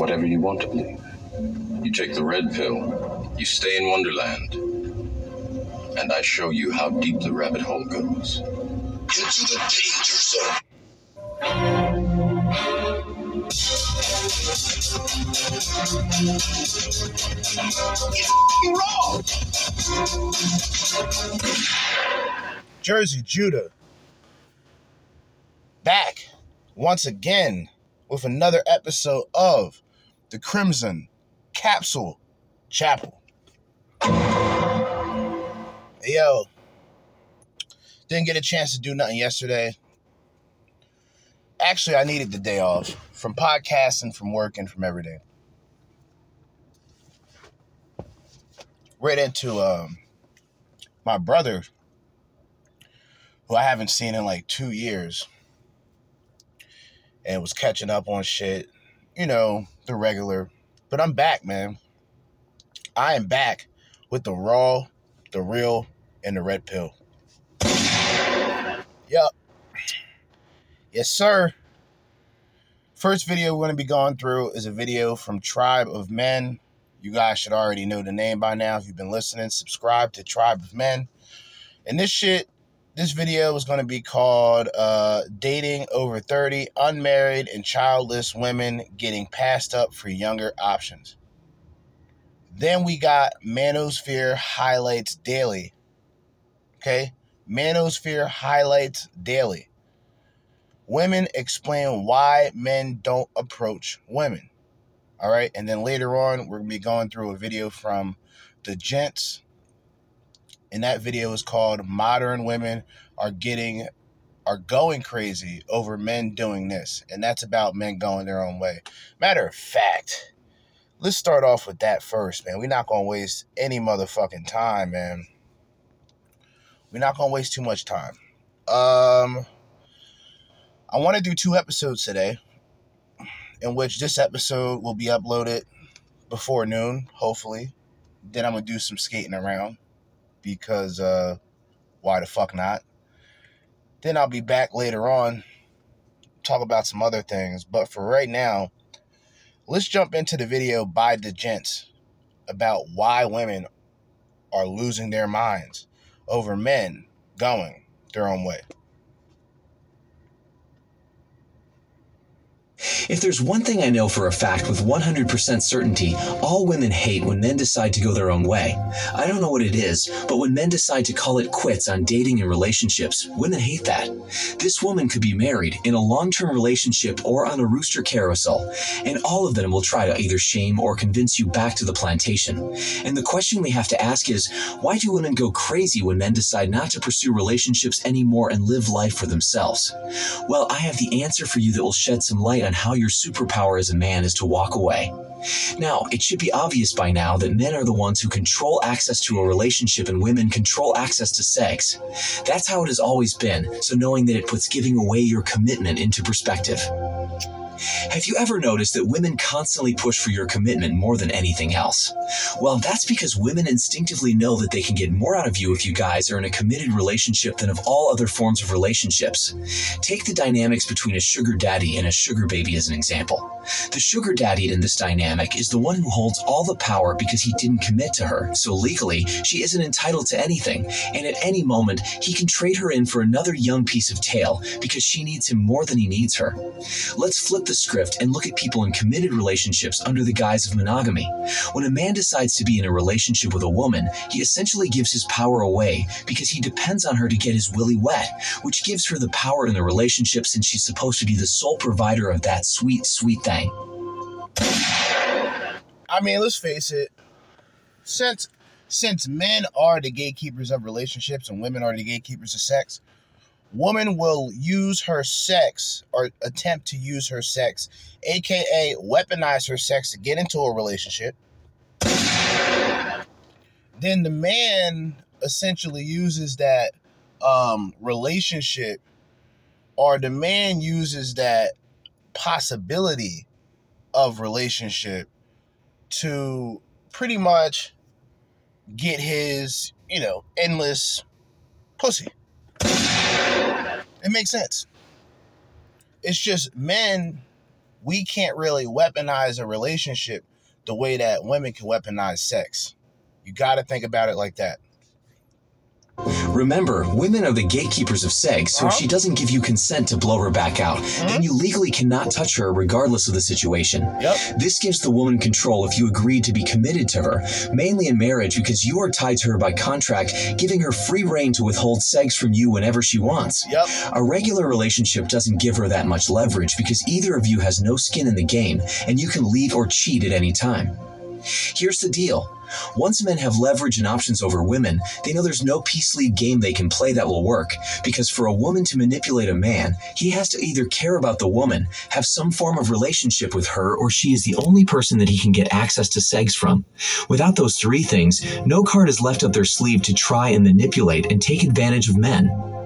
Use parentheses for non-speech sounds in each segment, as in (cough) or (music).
Whatever you want to believe. You take the red pill, you stay in Wonderland, and I show you how deep the rabbit hole goes. Into the danger zone. Jerzee Judah back once again with another episode of the Crimson Capsule Chapel. Hey, yo, didn't get a chance to do nothing yesterday. Actually, I needed the day off from podcasting, from working, from everything. Right into um, my brother, who I haven't seen in like two years, and was catching up on shit. You know, the regular. But I'm back, man. I am back with the raw, the real, and the red pill. Yep. Yes, sir. First video we're going to be going through is a video from Tribe of Men. You guys should already know the name by now if you've been listening. Subscribe to Tribe of Men. And this shit, this video is going to be called uh, Dating Over 30 Unmarried and Childless Women Getting Passed Up for Younger Options. Then we got Manosphere Highlights Daily. Okay? Manosphere Highlights Daily. Women explain why men don't approach women. All right. And then later on, we're going to be going through a video from the gents. And that video is called Modern Women Are Getting are going crazy over men doing this. And that's about men going their own way. Matter of fact, let's start off with that first, man. We're not gonna waste any motherfucking time, man. We're not gonna waste too much time. Um I want to do two episodes today, in which this episode will be uploaded before noon, hopefully. Then I'm gonna do some skating around because uh why the fuck not? Then I'll be back later on, talk about some other things. But for right now, let's jump into the video by the gents about why women are losing their minds over men going their own way. If there's one thing I know for a fact with 100% certainty, all women hate when men decide to go their own way. I don't know what it is, but when men decide to call it quits on dating and relationships, women hate that. This woman could be married, in a long term relationship, or on a rooster carousel, and all of them will try to either shame or convince you back to the plantation. And the question we have to ask is why do women go crazy when men decide not to pursue relationships anymore and live life for themselves? Well, I have the answer for you that will shed some light on how your superpower as a man is to walk away. Now, it should be obvious by now that men are the ones who control access to a relationship and women control access to sex. That's how it has always been, so knowing that it puts giving away your commitment into perspective. Have you ever noticed that women constantly push for your commitment more than anything else? Well, that's because women instinctively know that they can get more out of you if you guys are in a committed relationship than of all other forms of relationships. Take the dynamics between a sugar daddy and a sugar baby as an example. The sugar daddy in this dynamic is the one who holds all the power because he didn't commit to her, so legally, she isn't entitled to anything, and at any moment, he can trade her in for another young piece of tail because she needs him more than he needs her. Let's flip the script and look at people in committed relationships under the guise of monogamy. When a man decides to be in a relationship with a woman, he essentially gives his power away because he depends on her to get his willy wet, which gives her the power in the relationship since she's supposed to be the sole provider of that sweet, sweet thing. I mean, let's face it. Since since men are the gatekeepers of relationships and women are the gatekeepers of sex, woman will use her sex or attempt to use her sex, aka weaponize her sex to get into a relationship. Then the man essentially uses that um, relationship, or the man uses that possibility of relationship to pretty much get his, you know, endless pussy. It makes sense. It's just men, we can't really weaponize a relationship the way that women can weaponize sex. You got to think about it like that. Remember, women are the gatekeepers of sex, so if Uh-huh. she doesn't give you consent to blow her back out, then you legally cannot touch her regardless of the situation. Yep. This gives the woman control if you agreed to be committed to her, mainly in marriage because you are tied to her by contract, giving her free reign to withhold sex from you whenever she wants. Yep. A regular relationship doesn't give her that much leverage because either of you has no skin in the game and you can leave or cheat at any time. Here's the deal. Once men have leverage and options over women, they know there's no peace league game they can play that will work. Because for a woman to manipulate a man, he has to either care about the woman, have some form of relationship with her, or she is the only person that he can get access to sex from. Without those three things, no card is left up their sleeve to try and manipulate and take advantage of men.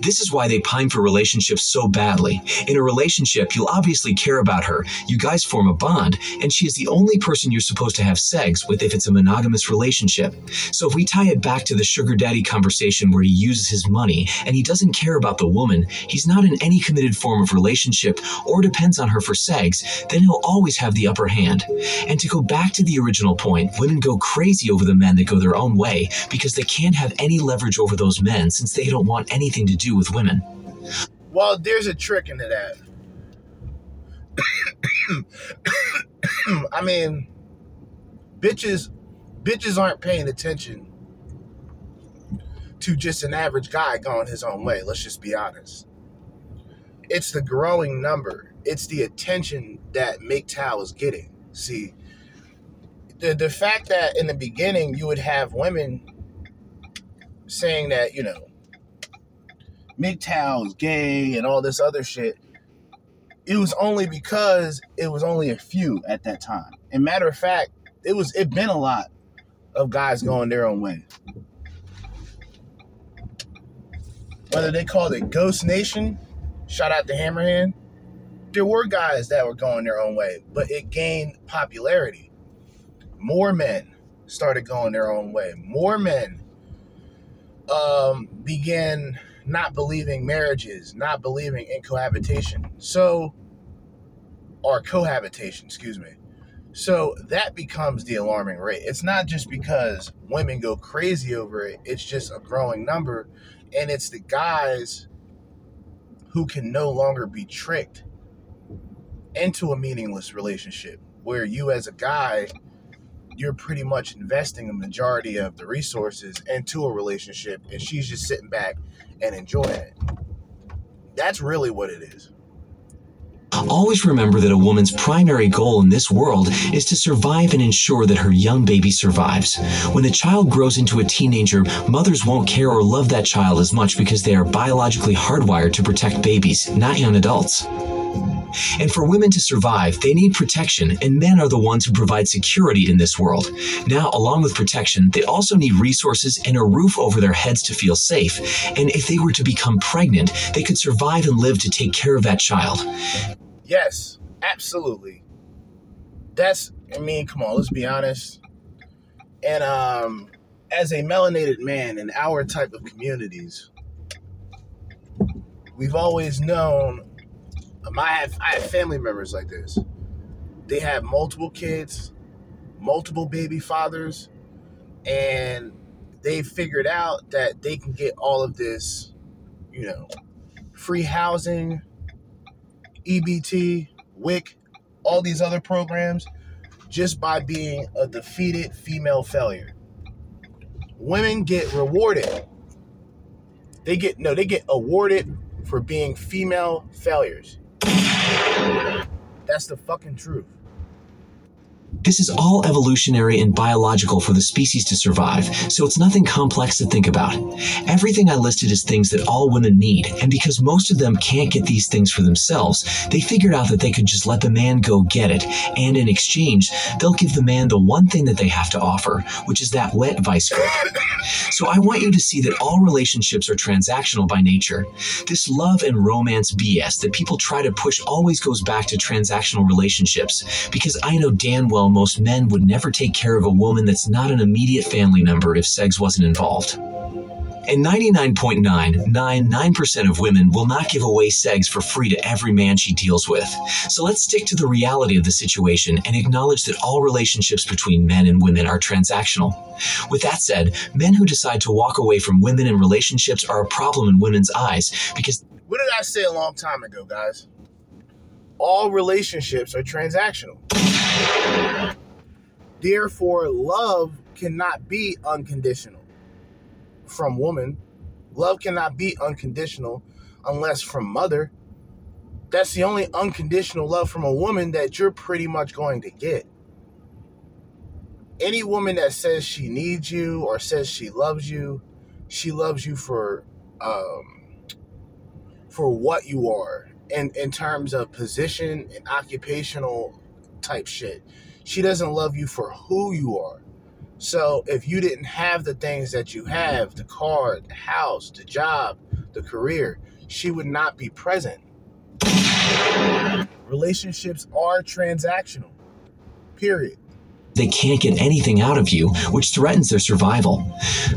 This is why they pine for relationships so badly. In a relationship, you'll obviously care about her. You guys form a bond, and she is the only person you're supposed to have sex with if it's a monogamous relationship. So if we tie it back to the sugar daddy conversation where he uses his money and he doesn't care about the woman, he's not in any committed form of relationship or depends on her for sex, then he'll always have the upper hand. And to go back to the original point, women go crazy over the men that go their own way because they can't have any leverage over those men since they don't want anything to do with women. Well, there's a trick into that. (coughs) I mean, bitches bitches aren't paying attention to just an average guy going his own way. Let's just be honest. It's the growing number. It's the attention that MGTOW is getting. See, the the fact that in the beginning you would have women saying that you know MGTOW is gay and all this other shit. It was only because it was only a few at that time. And matter of fact, it was it been a lot of guys going their own way. Whether they called it Ghost Nation, shout out to Hammerhand, there were guys that were going their own way, but it gained popularity. More men started going their own way. More men um, began not believing marriages, not believing in cohabitation. So, or cohabitation, excuse me. So that becomes the alarming rate. It's not just because women go crazy over it, it's just a growing number. And it's the guys who can no longer be tricked into a meaningless relationship where you, as a guy, you're pretty much investing a majority of the resources into a relationship and she's just sitting back and enjoying it. That's really what it is. Always remember that a woman's primary goal in this world is to survive and ensure that her young baby survives. When the child grows into a teenager, mothers won't care or love that child as much because they are biologically hardwired to protect babies, not young adults. And for women to survive, they need protection, and men are the ones who provide security in this world. Now, along with protection, they also need resources and a roof over their heads to feel safe. And if they were to become pregnant, they could survive and live to take care of that child. Yes, absolutely. That's I mean, come on, let's be honest. And um as a melanated man in our type of communities, we've always known um, I have I have family members like this. They have multiple kids, multiple baby fathers, and they figured out that they can get all of this, you know, free housing, EBT, WIC, all these other programs just by being a defeated female failure. Women get rewarded. They get no, they get awarded for being female failures. That's the fucking truth. This is all evolutionary and biological for the species to survive, so it's nothing complex to think about. Everything I listed is things that all women need, and because most of them can't get these things for themselves, they figured out that they could just let the man go get it, and in exchange, they'll give the man the one thing that they have to offer, which is that wet vice grip. So I want you to see that all relationships are transactional by nature. This love and romance BS that people try to push always goes back to transactional relationships, because I know damn well most men would never take care of a woman that's not an immediate family member if sex wasn't involved. And 99.999% of women will not give away segs for free to every man she deals with. So let's stick to the reality of the situation and acknowledge that all relationships between men and women are transactional. With that said, men who decide to walk away from women and relationships are a problem in women's eyes because What did I say a long time ago, guys? All relationships are transactional. Therefore, love cannot be unconditional from woman. Love cannot be unconditional unless from mother. That's the only unconditional love from a woman that you're pretty much going to get. Any woman that says she needs you or says she loves you, she loves you for um, for what you are in, in terms of position and occupational type shit. She doesn't love you for who you are. So if you didn't have the things that you have, the car, the house, the job, the career, she would not be present. Relationships are transactional. Period. They can't get anything out of you, which threatens their survival.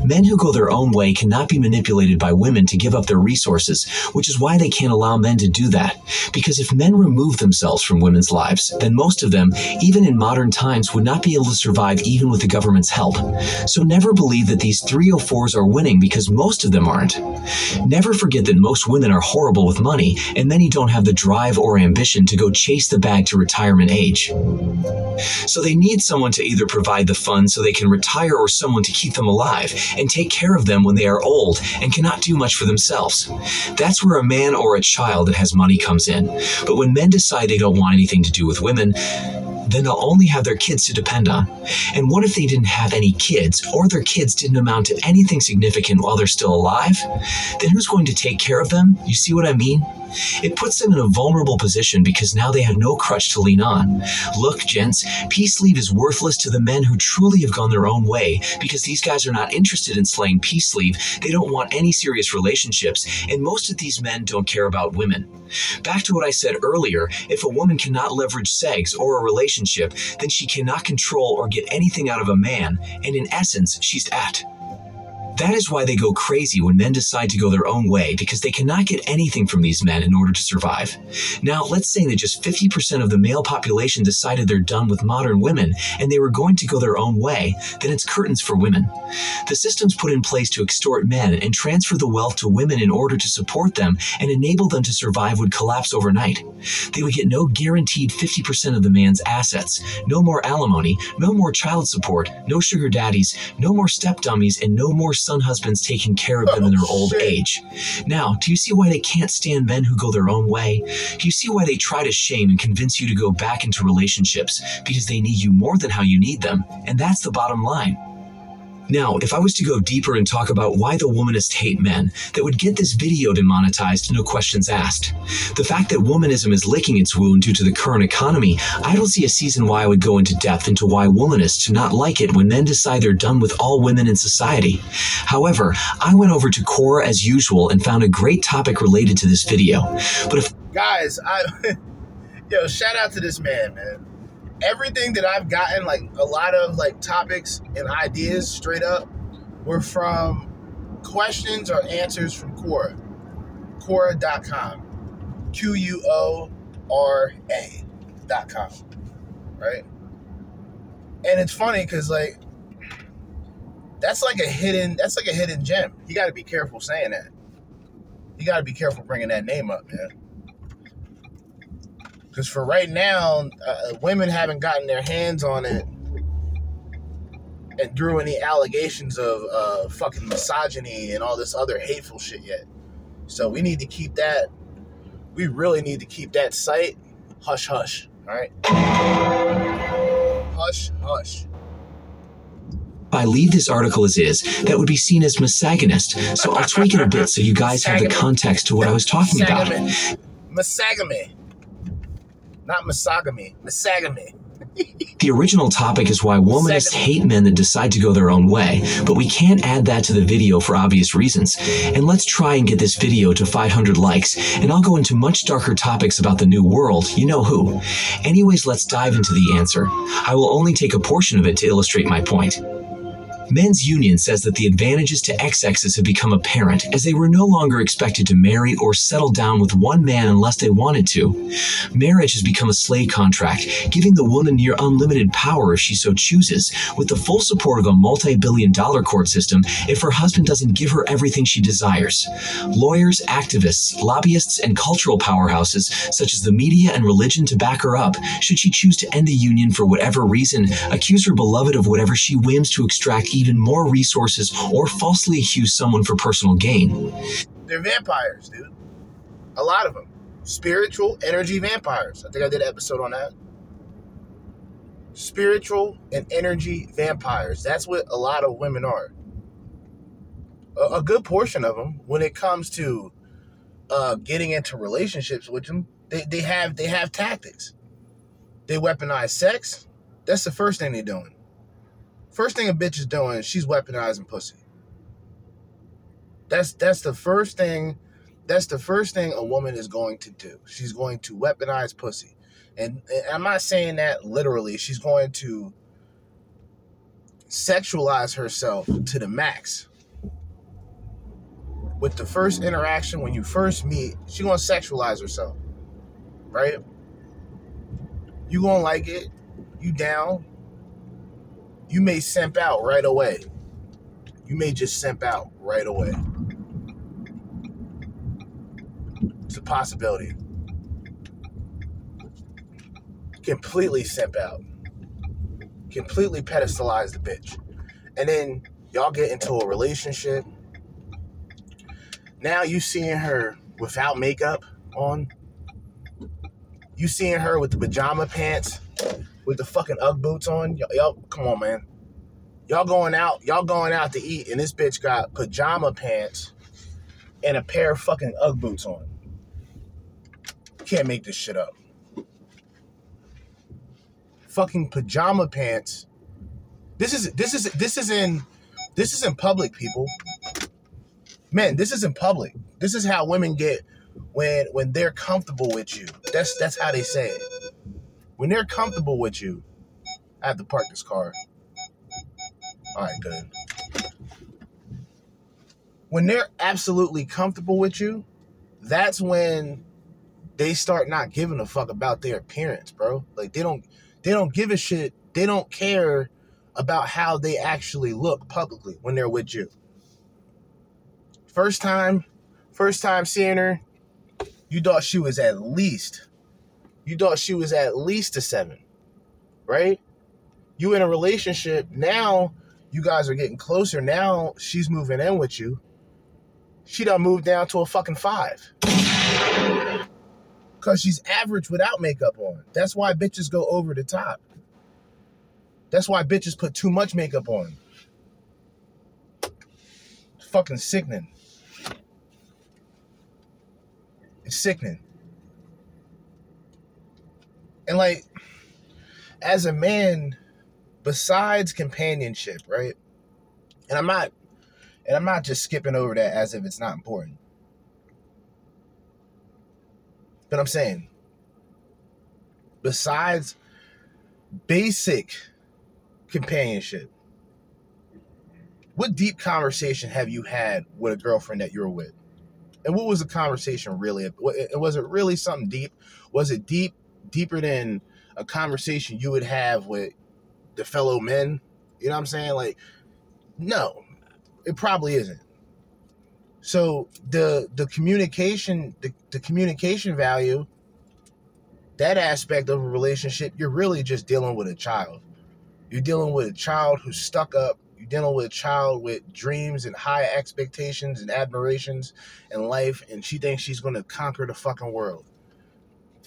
Men who go their own way cannot be manipulated by women to give up their resources, which is why they can't allow men to do that. Because if men remove themselves from women's lives, then most of them, even in modern times, would not be able to survive even with the government's help. So never believe that these 304s are winning because most of them aren't. Never forget that most women are horrible with money, and many don't have the drive or ambition to go chase the bag to retirement age. So they need someone to either provide the funds so they can retire or someone to keep them alive and take care of them when they are old and cannot do much for themselves. That's where a man or a child that has money comes in. But when men decide they don't want anything to do with women, then they'll only have their kids to depend on. And what if they didn't have any kids, or their kids didn't amount to anything significant while they're still alive? Then who's going to take care of them? You see what I mean? It puts them in a vulnerable position because now they have no crutch to lean on. Look, gents, peace leave is worthless to the men who truly have gone their own way because these guys are not interested in slaying peace leave. They don't want any serious relationships, and most of these men don't care about women. Back to what I said earlier if a woman cannot leverage sex or a relationship, then she cannot control or get anything out of a man, and in essence, she's at. That is why they go crazy when men decide to go their own way because they cannot get anything from these men in order to survive. Now, let's say that just 50% of the male population decided they're done with modern women and they were going to go their own way, then it's curtains for women. The systems put in place to extort men and transfer the wealth to women in order to support them and enable them to survive would collapse overnight. They would get no guaranteed 50% of the man's assets, no more alimony, no more child support, no sugar daddies, no more step dummies, and no more son husbands taking care of them in their Oh, old age. Now, do you see why they can't stand men who go their own way? Do you see why they try to shame and convince you to go back into relationships? Because they need you more than how you need them. And that's the bottom line. Now, if I was to go deeper and talk about why the womanists hate men, that would get this video demonetized, no questions asked. The fact that womanism is licking its wound due to the current economy, I don't see a season why I would go into depth into why womanists do not like it when men decide they're done with all women in society. However, I went over to Quora as usual and found a great topic related to this video. But if guys i (laughs) yo shout out to this man man everything that i've gotten like a lot of like topics and ideas straight up were from questions or answers from quora. Quora.com q-u-o-r-a dot com. Right? And it's funny because like that's like a hidden that's like a hidden gem. You got to be careful saying that. You got to be careful bringing that name up man because for right now, uh, women haven't gotten their hands on it and drew any allegations of uh, fucking misogyny and all this other hateful shit yet. So we need to keep that. We really need to keep that site hush hush. All right. Hush hush. I leave this article as is, that would be seen as misogynist. So I'll tweak it a bit so you guys have the context to what I was talking about. Misogamy. Not misogamy. Misogamy. (laughs) The original topic is why womanists hate men that decide to go their own way, but we can't add that to the video for obvious reasons. And let's try and get this video to 500 likes, and I'll go into much darker topics about the new world, you know who. Anyways, let's dive into the answer. I will only take a portion of it to illustrate my point. Men's Union says that the advantages to XXs have become apparent as they were no longer expected to marry or settle down with one man unless they wanted to. Marriage has become a slave contract, giving the woman near unlimited power if she so chooses, with the full support of a multi billion dollar court system if her husband doesn't give her everything she desires. Lawyers, activists, lobbyists, and cultural powerhouses, such as the media and religion, to back her up, should she choose to end the union for whatever reason, accuse her beloved of whatever she whims to extract even more resources, or falsely accuse someone for personal gain. They're vampires, dude. A lot of them. Spiritual energy vampires. I think I did an episode on that. Spiritual and energy vampires. That's what a lot of women are. A, a good portion of them, when it comes to uh, getting into relationships with them, they, they have they have tactics. They weaponize sex. That's the first thing they're doing. First thing a bitch is doing, she's weaponizing pussy. That's that's the first thing That's the first thing a woman is going to do. She's going to weaponize pussy. And, and I'm not saying that literally. She's going to sexualize herself to the max. With the first interaction, when you first meet, she's gonna sexualize herself. Right? You gonna like it, you down. You may simp out right away. You may just simp out right away. It's a possibility. Completely simp out. Completely pedestalize the bitch. And then y'all get into a relationship. Now you seeing her without makeup on. You seeing her with the pajama pants, with the fucking UGG boots on. Y'all, y'all come on, man. Y'all going out, y'all going out to eat, and this bitch got pajama pants and a pair of fucking UGG boots on. Can't make this shit up. Fucking pajama pants. This is this is this is in this is in public, people. Man, this is in public. This is how women get when when they're comfortable with you. That's that's how they say it. When they're comfortable with you, I have to park this car. All right, good. When they're absolutely comfortable with you, that's when they start not giving a fuck about their appearance, bro. Like they don't they don't give a shit. They don't care about how they actually look publicly when they're with you. First time, first time seeing her, you thought she was at least, you thought she was at least a seven, right? You in a relationship now, you guys are getting closer. Now she's moving in with you. She done moved down to a fucking five. Cause she's average without makeup on. That's why bitches go over the top. That's why bitches put too much makeup on. It's fucking sickening. It's sickening. And like, as a man, besides companionship, right? And I'm not and I'm not just skipping over that as if it's not important. But I'm saying, besides basic companionship, what deep conversation have you had with a girlfriend that you're with? And what was the conversation really? Was it really something deep? Was it deep, deeper than a conversation you would have with the fellow men? You know what I'm saying? Like, no, it probably isn't. So the the communication the, the communication value that aspect of a relationship you're really just dealing with a child. You're dealing with a child who's stuck up. You're dealing with a child with dreams and high expectations and admirations in life and she thinks she's going to conquer the fucking world.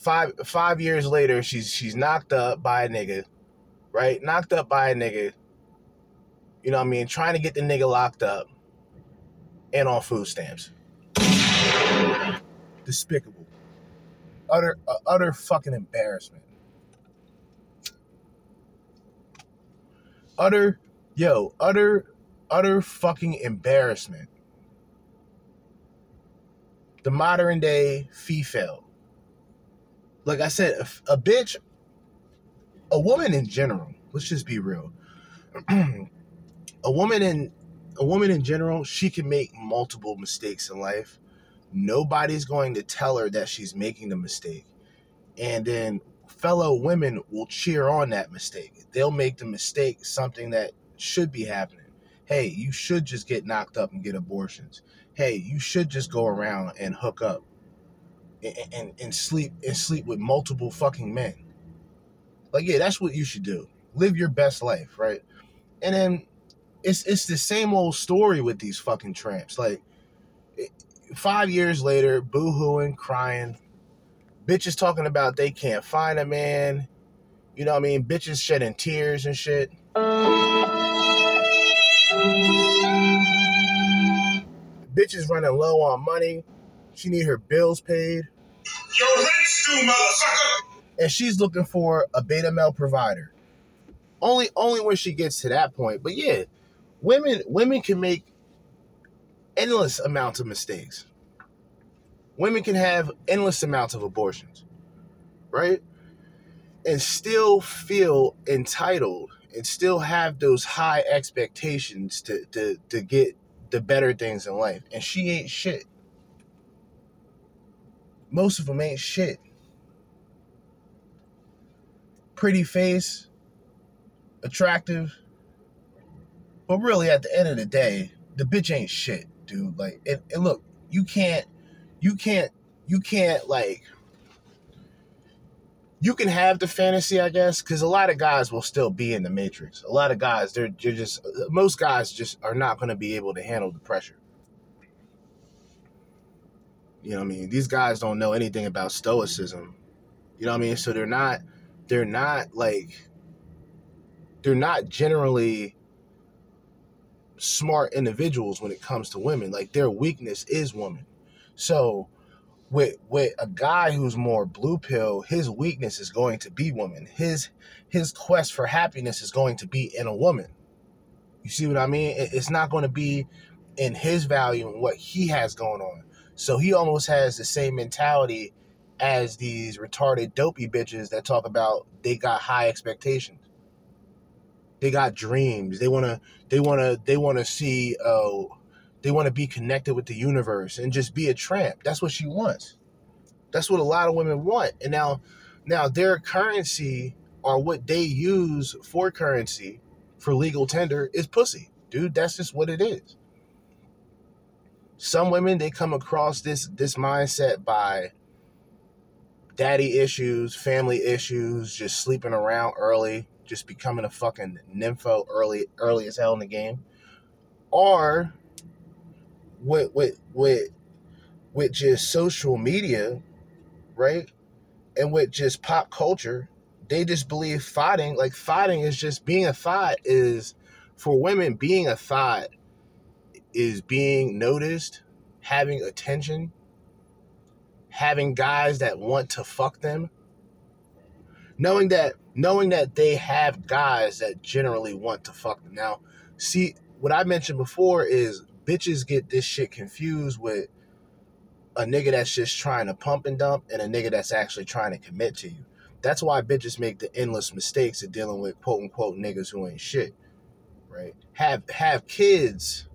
5 5 years later she's she's knocked up by a nigga, right? Knocked up by a nigga. You know what I mean? Trying to get the nigga locked up and on food stamps. Despicable. Utter, uh, utter fucking embarrassment. Utter, yo, utter, utter fucking embarrassment. The modern day female. Like I said, a, a bitch, a woman in general, let's just be real. (clears throat) a woman in a woman in general, she can make multiple mistakes in life. Nobody's going to tell her that she's making the mistake. And then fellow women will cheer on that mistake. They'll make the mistake something that should be happening. Hey, you should just get knocked up and get abortions. Hey, you should just go around and hook up and, and, sleep and sleep with multiple fucking men. Like, yeah, that's what you should do. Live your best life, right? And then it's it's the same old story with these fucking tramps. Like five years later, boo-hooing, crying, bitches talking about they can't find a man. You know what I mean? Bitches shedding tears and shit. Bitches running low on money. She need her bills paid. Your rent's due, motherfucker. And she's looking for a beta male provider. Only only when she gets to that point. But yeah, women women can make endless amounts of mistakes Women can have endless amounts of abortions, right? And still feel entitled and still have those high expectations to, to, to get the better things in life. And she ain't shit. Most of them ain't shit. Pretty face, attractive. But really, at the end of the day, the bitch ain't shit, dude. Like, and, and look, you can't, you can't, you can't like. You can have the fantasy, I guess, because a lot of guys will still be in the matrix. A lot of guys, they're, they're just most guys just are not going to be able to handle the pressure. You know what I mean? These guys don't know anything about stoicism. You know what I mean? So they're not, they're not like, they're not generally smart individuals when it comes to women. Like their weakness is woman. So with with a guy who's more blue pill, his weakness is going to be woman. His his quest for happiness is going to be in a woman. You see what I mean? It's not going to be in his value and what he has going on. So he almost has the same mentality as these retarded dopey bitches that talk about they got high expectations. They got dreams. They wanna they wanna they wanna see uh they wanna be connected with the universe and just be a tramp. That's what she wants. That's what a lot of women want. And now now their currency or what they use for currency for legal tender is pussy. Dude, that's just what it is. Some women they come across this this mindset by daddy issues, family issues, just sleeping around early, just becoming a fucking nympho early early as hell in the game, or with with with with just social media, right, and with just pop culture, they just believe fighting like fighting is just being a thought is for women being a thought is being noticed, having attention, having guys that want to fuck them, knowing that knowing that they have guys that generally want to fuck them. Now, see, what I mentioned before is bitches get this shit confused with a nigga that's just trying to pump and dump and a nigga that's actually trying to commit to you. That's why bitches make the endless mistakes of dealing with quote unquote niggas who ain't shit. Right? Have have kids.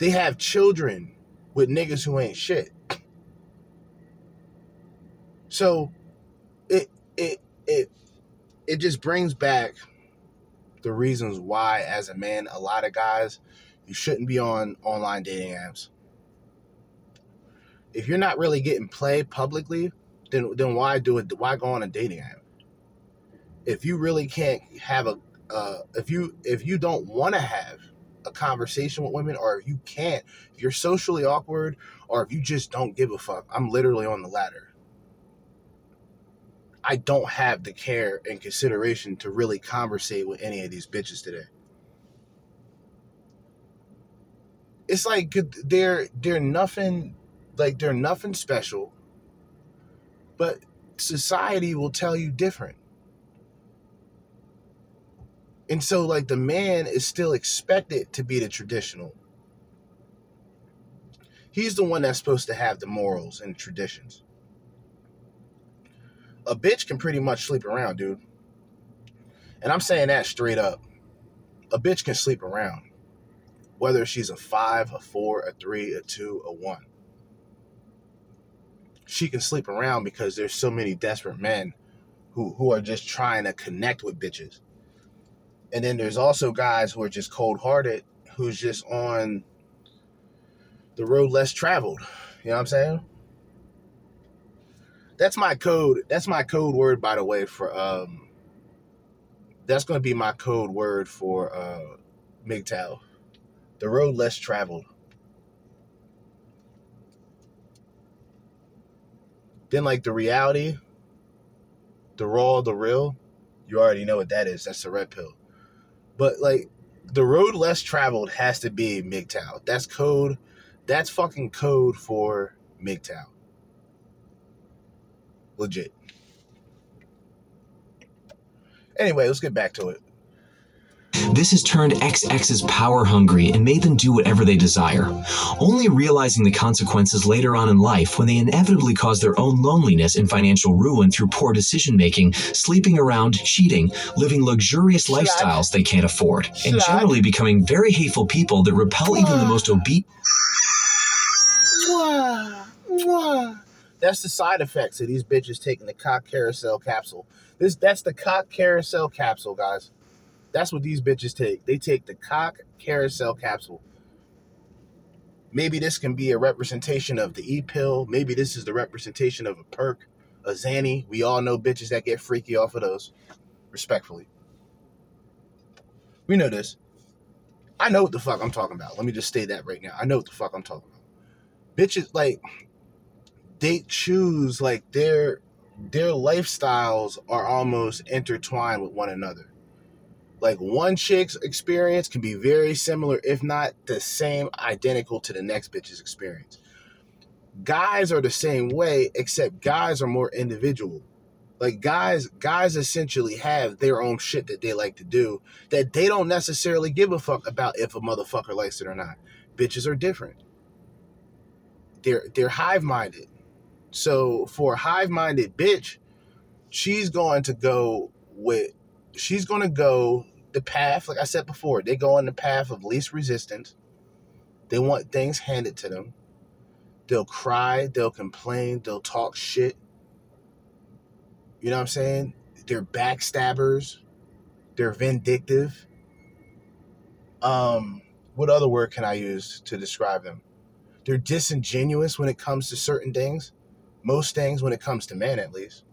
They have children with niggas who ain't shit. So it it it it just brings back the reasons why, as a man, a lot of guys, you shouldn't be on online dating apps. If you're not really getting play publicly, then then why do it? Why go on a dating app? If you really can't have a, uh, if you if you don't want to have a conversation with women, or if you can't, if you're socially awkward, or if you just don't give a fuck, I'm literally on the ladder. I don't have the care and consideration to really conversate with any of these bitches today. It's like they're they're nothing like they're nothing special, but society will tell you different. And so like the man is still expected to be the traditional. He's the one that's supposed to have the morals and traditions a bitch can pretty much sleep around, dude. And I'm saying that straight up. A bitch can sleep around. Whether she's a five, a four, a three, a two, a one. She can sleep around because there's so many desperate men who, who are just trying to connect with bitches. And then there's also guys who are just cold hearted, who's just on the road less traveled. You know what I'm saying? That's my code. That's my code word, by the way, for um. That's to be my code word for uh, MGTOW. The road less traveled. Then, like the reality, the raw, the real, you already know what that is. That's the red pill. But like the road less traveled has to be MGTOW. That's code. That's fucking code for MGTOW legit. Anyway, let's get back to it. This has turned XXs power hungry and made them do whatever they desire, only realizing the consequences later on in life when they inevitably cause their own loneliness and financial ruin through poor decision making, sleeping around, cheating, living luxurious lifestyles they can't afford, and generally becoming very hateful people that repel even the most obedient. That's the side effects of these bitches taking the cock carousel capsule. This that's the cock carousel capsule, guys. That's what these bitches take. They take the cock carousel capsule. Maybe this can be a representation of the E pill. Maybe this is the representation of a perk, a Xanny. We all know bitches that get freaky off of those. Respectfully. We know this. I know what the fuck I'm talking about. Let me just state that right now. I know what the fuck I'm talking about. Bitches like they choose like their their lifestyles are almost intertwined with one another. Like one chick's experience can be very similar, if not the same, identical to the next bitch's experience. Guys are the same way, except guys are more individual. Like guys, guys essentially have their own shit that they like to do that they don't necessarily give a fuck about if a motherfucker likes it or not. Bitches are different. They're they're hive minded. So for a hive minded bitch, she's going to go with she's going to go the path like I said before. They go on the path of least resistance. They want things handed to them. They'll cry, they'll complain, they'll talk shit. You know what I'm saying? They're backstabbers. They're vindictive. Um, what other word can I use to describe them? They're disingenuous when it comes to certain things. Most things when it comes to men at least.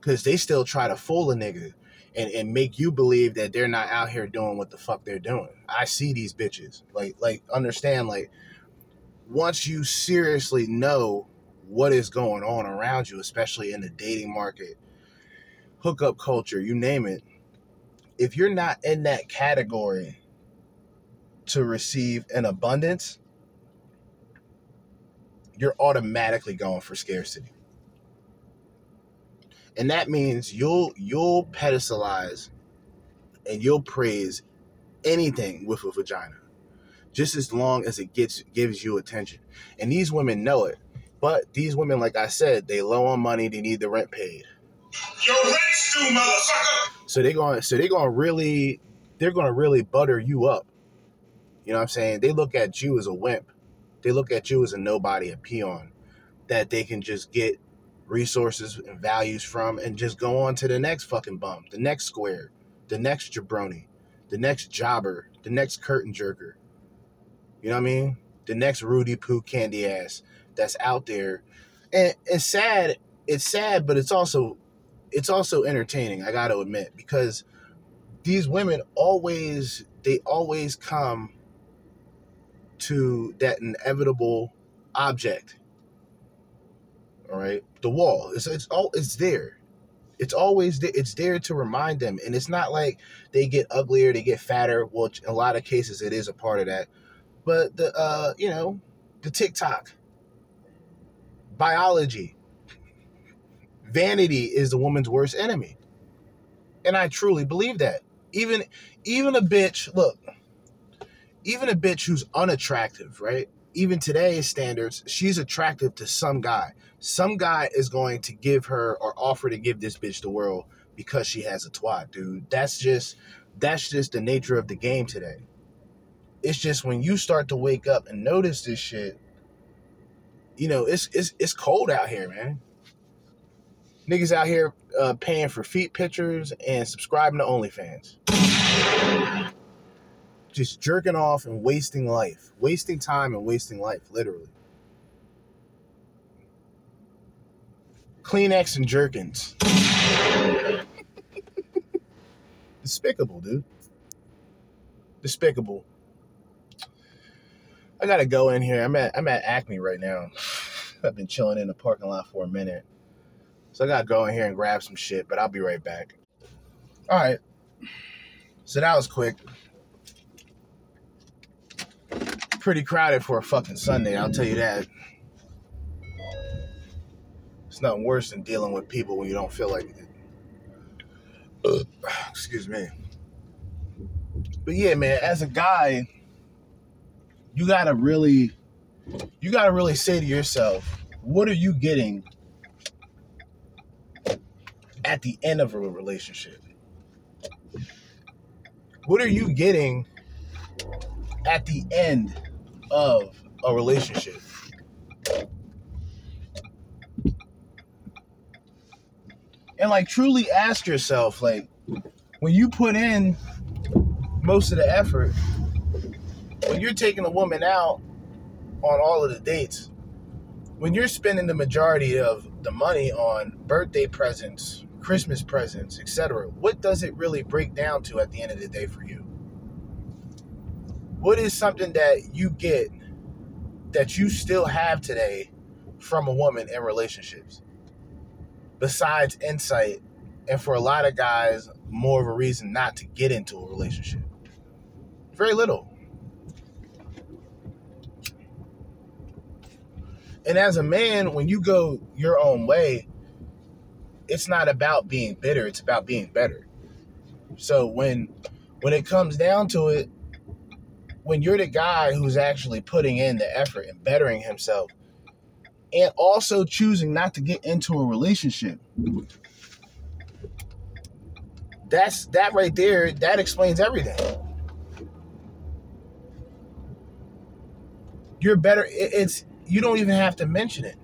Cause they still try to fool a nigga and, and make you believe that they're not out here doing what the fuck they're doing. I see these bitches. Like like understand like once you seriously know what is going on around you, especially in the dating market, hookup culture, you name it, if you're not in that category to receive an abundance, you're automatically going for scarcity. And that means you'll you'll pedestalize and you'll praise anything with a vagina. Just as long as it gets gives you attention. And these women know it. But these women, like I said, they low on money, they need the rent paid. Your rent's due, motherfucker. So they're going so they're gonna really they're gonna really butter you up. You know what I'm saying? They look at you as a wimp. They look at you as a nobody, a peon, that they can just get resources and values from and just go on to the next fucking bump, the next square, the next jabroni, the next jobber, the next curtain jerker. You know what I mean? The next Rudy Poo candy ass that's out there. And it's sad, it's sad, but it's also it's also entertaining, I gotta admit, because these women always they always come to that inevitable object. All right, the wall. It's it's all it's there. It's always there. It's there to remind them, and it's not like they get uglier, they get fatter. Well, in a lot of cases, it is a part of that. But the uh, you know, the TikTok, biology, vanity is the woman's worst enemy, and I truly believe that. Even even a bitch, look, even a bitch who's unattractive, right? Even today's standards, she's attractive to some guy. Some guy is going to give her or offer to give this bitch the world because she has a twat, dude. That's just that's just the nature of the game today. It's just when you start to wake up and notice this shit, you know, it's it's it's cold out here, man. Niggas out here uh, paying for feet pictures and subscribing to OnlyFans just jerking off and wasting life, wasting time and wasting life, literally. Kleenex and Jergens. (laughs) Despicable, dude. Despicable. I gotta go in here. I'm at I'm at Acme right now. (sighs) I've been chilling in the parking lot for a minute. So I gotta go in here and grab some shit, but I'll be right back. Alright. So that was quick pretty crowded for a fucking Sunday, I'll tell you that. It's nothing worse than dealing with people when you don't feel like it. Excuse me. But yeah, man, as a guy, you gotta really, you gotta really say to yourself, what are you getting at the end of a relationship? What are you getting at the end of a relationship? And like truly ask yourself, like, when you put in most of the effort, when you're taking a woman out on all of the dates, when you're spending the majority of the money on birthday presents, Christmas presents, etc., what does it really break down to at the end of the day for you? What is something that you get that you still have today from a woman in relationships? Besides insight, and for a lot of guys, more of a reason not to get into a relationship. Very little. And as a man, when you go your own way, it's not about being bitter, it's about being better. So when when it comes down to it, when you're the guy who's actually putting in the effort and bettering himself and also choosing not to get into a relationship, that's that right there, that explains everything. You're better it's you don't even have to mention it.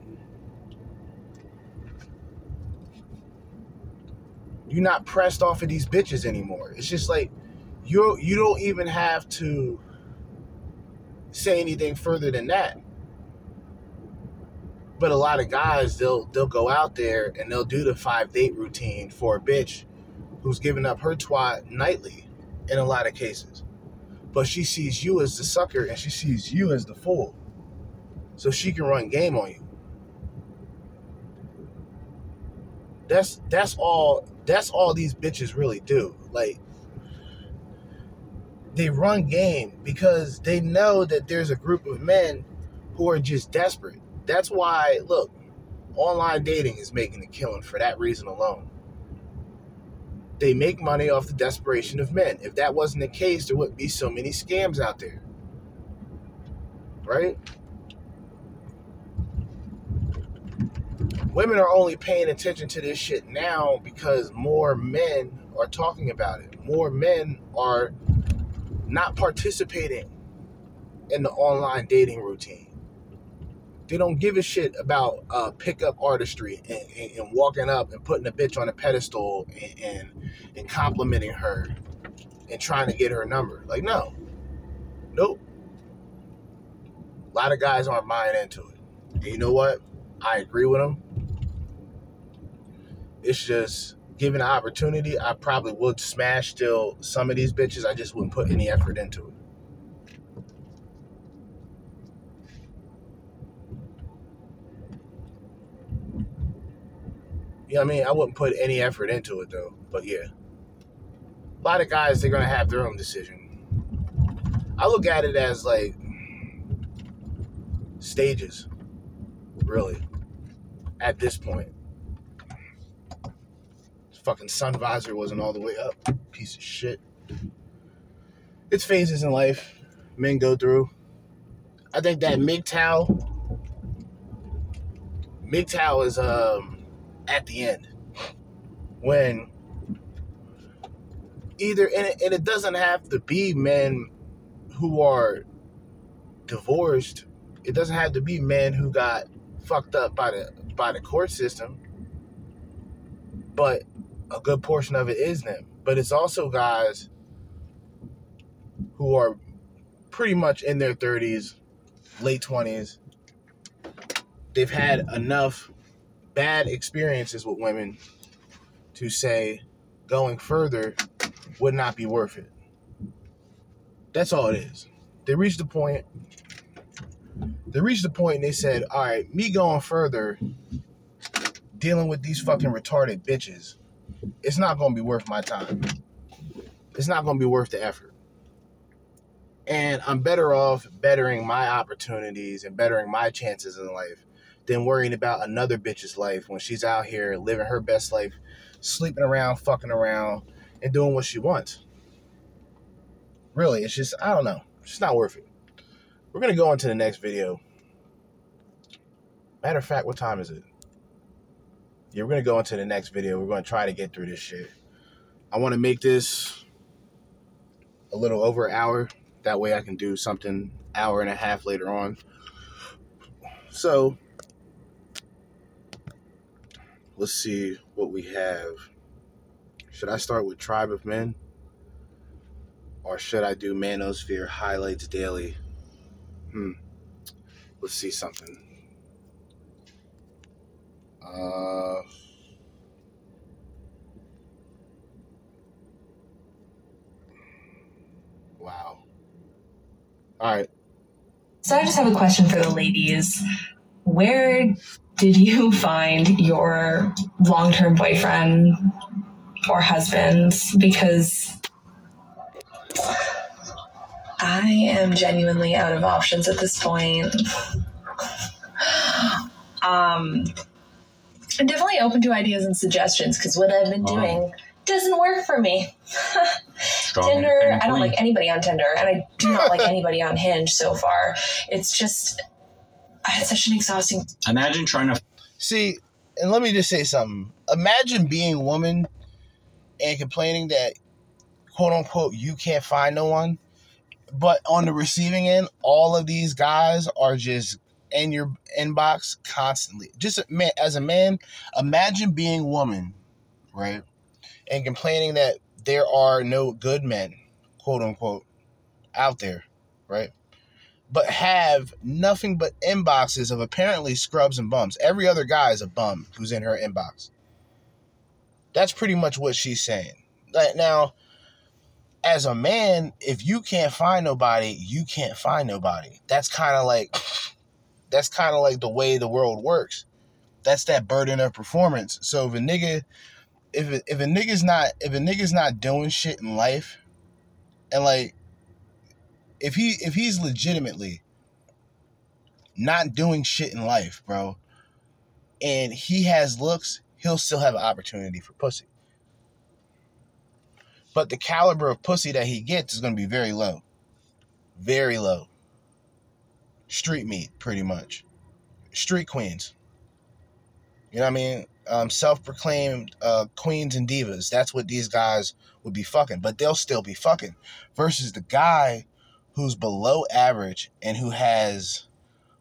You're not pressed off of these bitches anymore. It's just like you you don't even have to say anything further than that. But a lot of guys they'll they'll go out there and they'll do the five date routine for a bitch who's giving up her twat nightly in a lot of cases. But she sees you as the sucker and she sees you as the fool. So she can run game on you. That's that's all that's all these bitches really do. Like they run game because they know that there's a group of men who are just desperate. That's why, look, online dating is making a killing for that reason alone. They make money off the desperation of men. If that wasn't the case, there wouldn't be so many scams out there. Right? Women are only paying attention to this shit now because more men are talking about it. More men are not participating in the online dating routine. They don't give a shit about uh, pickup artistry and, and, and, walking up and putting a bitch on a pedestal and, and, and complimenting her and trying to get her number. Like, no. Nope. A lot of guys aren't buying into it. And you know what? I agree with them. It's just given the opportunity, I probably would smash still some of these bitches. I just wouldn't put any effort into it. You know what I mean? I wouldn't put any effort into it though. But yeah. A lot of guys they're gonna have their own decision. I look at it as like stages, really, at this point fucking sun visor wasn't all the way up. Piece of shit. It's phases in life men go through. I think that MGTOW, MGTOW is um, at the end when either and it, and it doesn't have to be men who are divorced. It doesn't have to be men who got fucked up by the by the court system. But a good portion of it is them, but it's also guys who are pretty much in their 30s, late 20s. They've had enough bad experiences with women to say going further would not be worth it. That's all it is. They reached the point. They reached the point and they said, all right, me going further, dealing with these fucking retarded bitches it's not going to be worth my time. It's not going to be worth the effort. And I'm better off bettering my opportunities and bettering my chances in life than worrying about another bitch's life when she's out here living her best life, sleeping around, fucking around, and doing what she wants. Really, it's just I don't know. It's just not worth it. We're gonna go into the next video. Matter of fact, what time is it? Yeah, we're gonna go into the next video. We're gonna try to get through this shit. I want to make this a little over an hour. That way, I can do something hour and a half later on. So, let's see what we have. Should I start with Tribe of Men? Or should I do Manosphere Highlights Daily? Hmm. Let's see something. Uh, wow. All right. So I just have a question for the ladies. Where did you (laughs) find your long term boyfriend or husband? Because I am genuinely out of options at this point. (laughs) Um, I'm definitely open to ideas and suggestions because what I've been uh-huh. doing doesn't work for me. (laughs) Tinder, I don't like anybody on Tinder, and I do not like (laughs) anybody on Hinge so far. It's just, I had such an exhausting Imagine trying to See, and let me just say something. Imagine being a woman and complaining that, quote unquote, you can't find no one. But on the receiving end, all of these guys are just in your inbox constantly. Just man, as a man, imagine being a woman, right? And complaining that there are no good men, quote unquote, out there, right? But have nothing but inboxes of apparently scrubs and bums. Every other guy is a bum who's in her inbox. That's pretty much what she's saying. Now, as a man, if you can't find nobody, you can't find nobody. That's kind of like that's kind of like the way the world works. That's that burden of performance. So if a nigga if a, if a nigga's not if a nigga's not doing shit in life and like if he if he's legitimately not doing shit in life, bro, and he has looks, he'll still have an opportunity for pussy. But the caliber of pussy that he gets is going to be very low. Very low. Street meat, pretty much. Street queens. You know what I mean? Um, self-proclaimed uh, queens and divas. That's what these guys would be fucking. But they'll still be fucking. Versus the guy who's below average and who has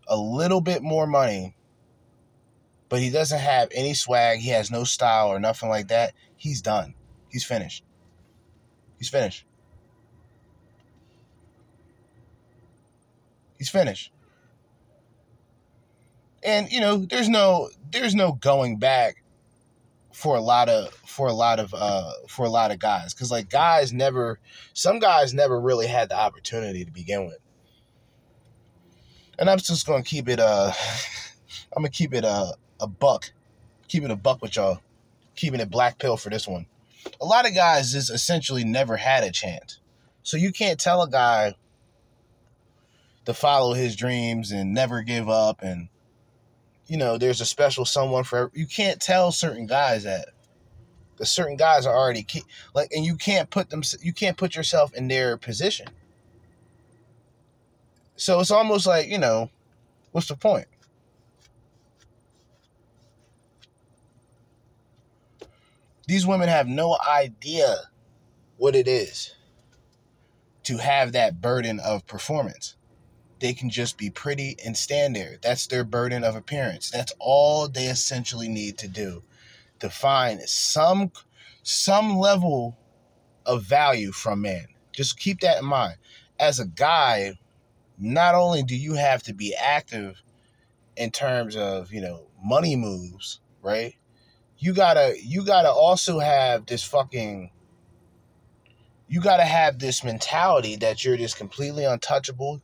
a little bit more money, but he doesn't have any swag. He has no style or nothing like that. He's done. He's finished. He's finished. He's finished. And you know, there's no there's no going back for a lot of for a lot of uh for a lot of guys cuz like guys never some guys never really had the opportunity to begin with. And I'm just to keep it uh (laughs) I'm to keep it uh, a buck. keeping a buck with y'all. Keeping it black pill for this one a lot of guys just essentially never had a chance. So you can't tell a guy to follow his dreams and never give up and you know, there's a special someone for you can't tell certain guys that because certain guys are already like and you can't put them you can't put yourself in their position. So it's almost like, you know, what's the point? These women have no idea what it is to have that burden of performance. They can just be pretty and stand there. That's their burden of appearance. That's all they essentially need to do to find some some level of value from men. Just keep that in mind. As a guy, not only do you have to be active in terms of, you know, money moves, right? you gotta you gotta also have this fucking you gotta have this mentality that you're just completely untouchable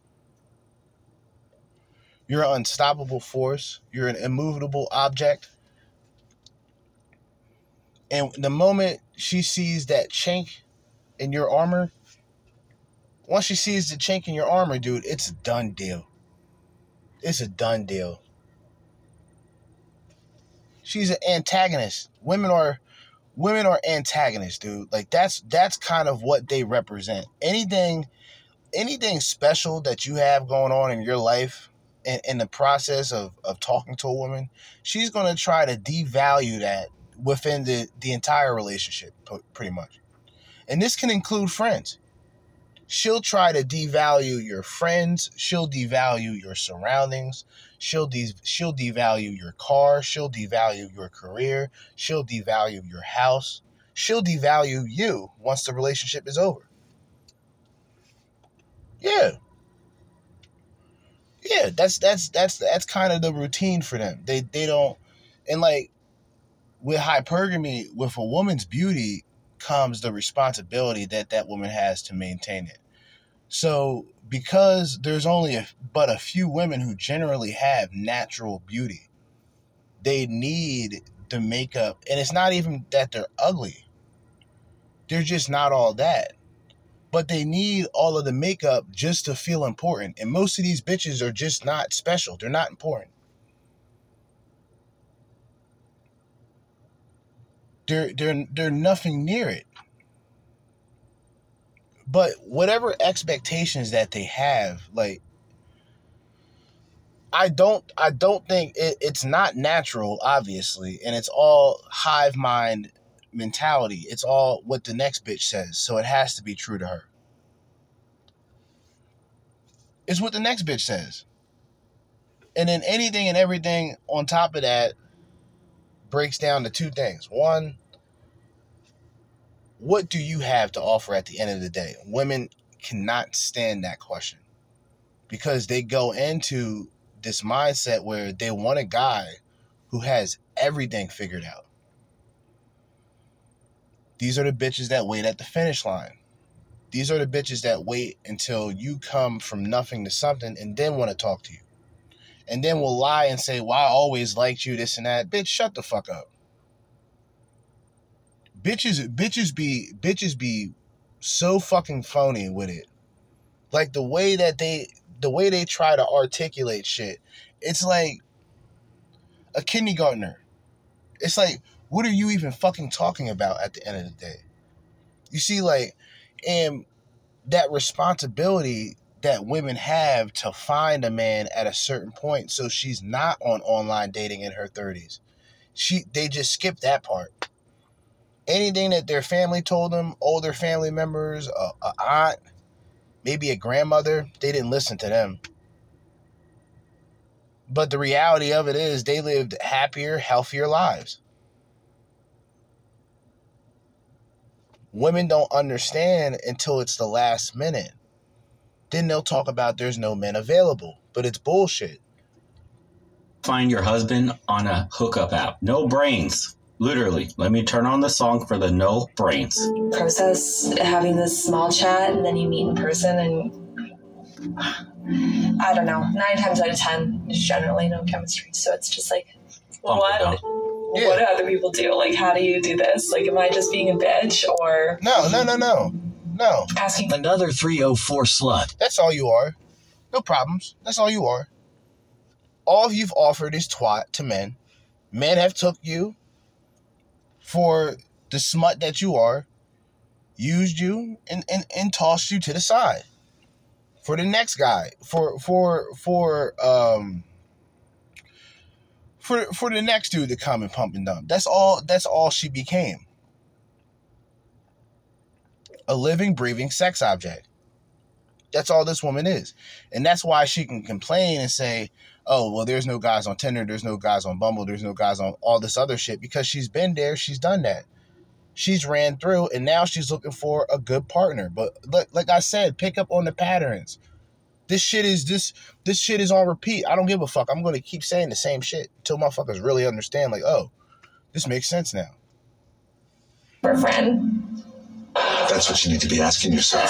you're an unstoppable force you're an immovable object and the moment she sees that chink in your armor once she sees the chink in your armor dude it's a done deal it's a done deal she's an antagonist. Women are women are antagonists, dude. Like that's that's kind of what they represent. Anything anything special that you have going on in your life in, in the process of, of talking to a woman, she's gonna try to devalue that within the, the entire relationship, pretty much. And this can include friends. She'll try to devalue your friends. She'll devalue your surroundings. She'll de- she'll devalue your car. She'll devalue your career. She'll devalue your house. She'll devalue you once the relationship is over. Yeah. Yeah, that's that's that's that's kind of the routine for them. They they don't and like with hypergamy, with a woman's beauty comes the responsibility that that woman has to maintain it. So, because there's only a, but a few women who generally have natural beauty, they need the makeup, and it's not even that they're ugly. They're just not all that. But they need all of the makeup just to feel important. And most of these bitches are just not special. They're not important. they're they're they're nothing near it. But whatever expectations that they have, like I don't I don't think it, it's not natural, obviously, and it's all hive mind mentality. It's all what the next bitch says, so it has to be true to her. It's what the next bitch says. And then anything and everything on top of that breaks down to two things. One, what do you have to offer at the end of the day? Women cannot stand that question because they go into this mindset where they want a guy who has everything figured out. These are the bitches that wait at the finish line. These are the bitches that wait until you come from nothing to something and then want to talk to you and then will lie and say, Well, I always liked you, this and that. Bitch, shut the fuck up. Bitches, bitches be bitches be so fucking phony with it. Like the way that they the way they try to articulate shit, it's like a kindergartner. It's like, what are you even fucking talking about at the end of the day? You see, like, and that responsibility that women have to find a man at a certain point so she's not on online dating in her 30s. She they just skip that part. Anything that their family told them, older family members, a, a aunt, maybe a grandmother, they didn't listen to them. But the reality of it is they lived happier, healthier lives. Women don't understand until it's the last minute then they'll talk about there's no men available, but it's bullshit. Find your husband on a hookup app. No brains. Literally. Let me turn on the song for the no brains. Process having this small chat and then you meet in person and I don't know. Nine times out of ten, there's generally no chemistry. So it's just like, what? Yeah. What do other people do? Like, how do you do this? Like, am I just being a bitch or? No, no, no, no. No. Asking another 304 slut. That's all you are. No problems. That's all you are. All you've offered is twat to men. Men have took you for the smut that you are, used you and, and, and tossed you to the side. For the next guy. For for for um for for the next dude to come and pump and dump. That's all that's all she became a living, breathing sex object. That's all this woman is. And that's why she can complain and say, oh, well, there's no guys on Tinder, there's no guys on Bumble, there's no guys on all this other shit because she's been there, she's done that. She's ran through and now she's looking for a good partner. But like, like I said, pick up on the patterns. This shit is this this shit is on repeat. I don't give a fuck. I'm gonna keep saying the same shit until motherfuckers really understand, like, oh, this makes sense now. For friend. That's what you need to be asking yourself.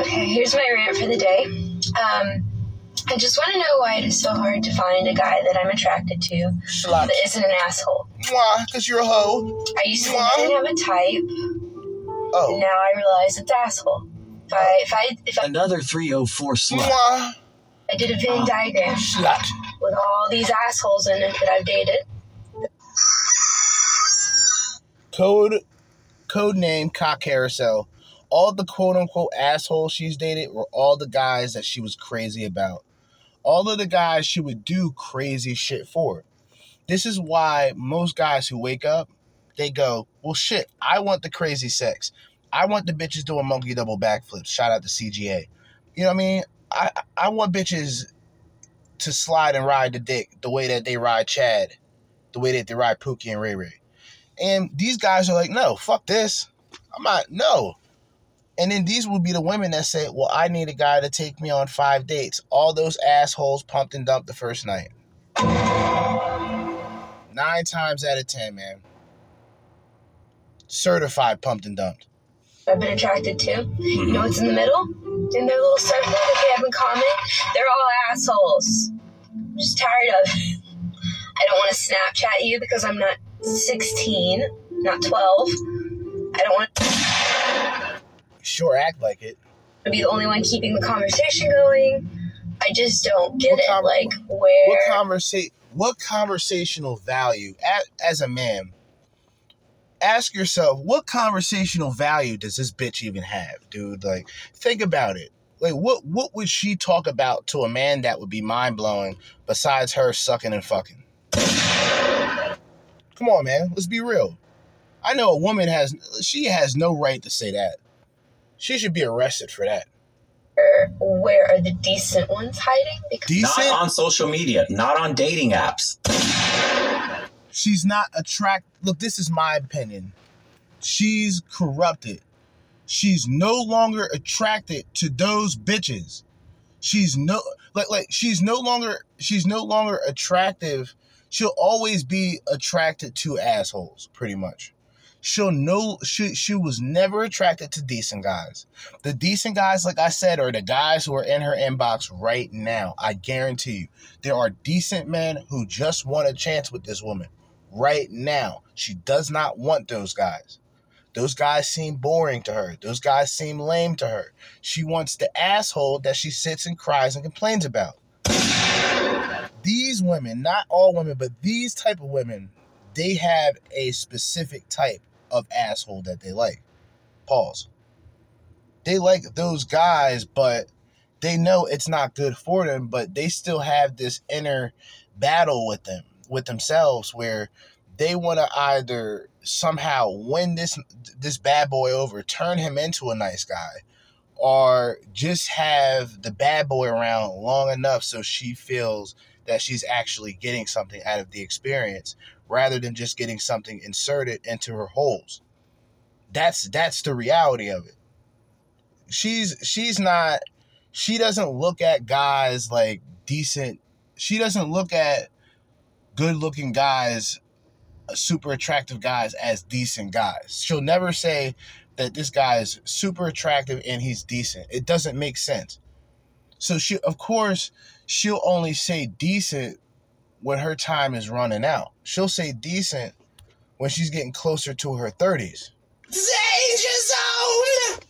Okay, here's my rant for the day. Um, I just want to know why it is so hard to find a guy that I'm attracted to that isn't an asshole. Why? Because you're a hoe. I used to think I didn't have a type. Oh. Now I realize it's asshole. If I, if I, if I, Another 304 slut. Mwah. I did a Venn diagram Slut. with all these assholes in it that I've dated. code code name cock carousel. All the quote unquote assholes she's dated were all the guys that she was crazy about. All of the guys she would do crazy shit for. This is why most guys who wake up, they go, Well shit, I want the crazy sex. I want the bitches doing monkey double backflips. Shout out to CGA. You know what I mean? I I want bitches to slide and ride the dick the way that they ride Chad, the way that they ride Pookie and Ray Ray. And these guys are like, no, fuck this. I'm not, no. And then these will be the women that say, well, I need a guy to take me on five dates. All those assholes pumped and dumped the first night. Nine times out of ten, man. Certified pumped and dumped. I've been attracted to. You mm-hmm. know what's in the middle? In their little circle that they have in common? They're all assholes. I'm just tired of it. I don't want to Snapchat you because I'm not 16, not 12. I don't want to Sure act like it. be the only one keeping the conversation going. I just don't get What it. con- like, where. What conversa- what conversational value as, as a man? Ask yourself, what conversational value does this bitch even have, dude? Like, think about it. Like, what what would she talk about to a man that would be mind blowing besides her sucking and fucking? Come on, man. Let's be real. I know a woman has she has no right to say that. She should be arrested for that. where are the decent ones hiding? Because Decent. Not on social media, not on dating apps. She's not attract look this is my opinion. She's corrupted. She's no longer attracted to those bitches. She's no like like she's no longer she's no longer attractive. She'll always be attracted to assholes pretty much. She'll know she she was never attracted to decent guys. The decent guys like i said are the guys who are in her inbox right now. I guarantee you. There are decent men who just want a chance with this woman right now. She does not want those guys. Those guys seem boring to her. Those guys seem lame to her. She wants the asshole that she sits and cries and complains about. These women, not all women, but these type of women, they have a specific type of asshole that they like. Pause. They like those guys, but they know it's not good for them, but they still have this inner battle with them, with themselves, where they want to either somehow win this this bad boy over, turn him into a nice guy, or just have the bad boy around long enough so she feels that she's actually getting something out of the experience rather than just getting something inserted into her holes. That's that's the reality of it. She's she's not she doesn't look at guys like decent. She doesn't look at good looking guys, uh, super attractive guys as decent guys. She'll never say that this guy is super attractive and he's decent. It doesn't make sense. So she of course she'll only say decent when her time is running out. She'll say decent when she's getting closer to her 30s. Danger zone.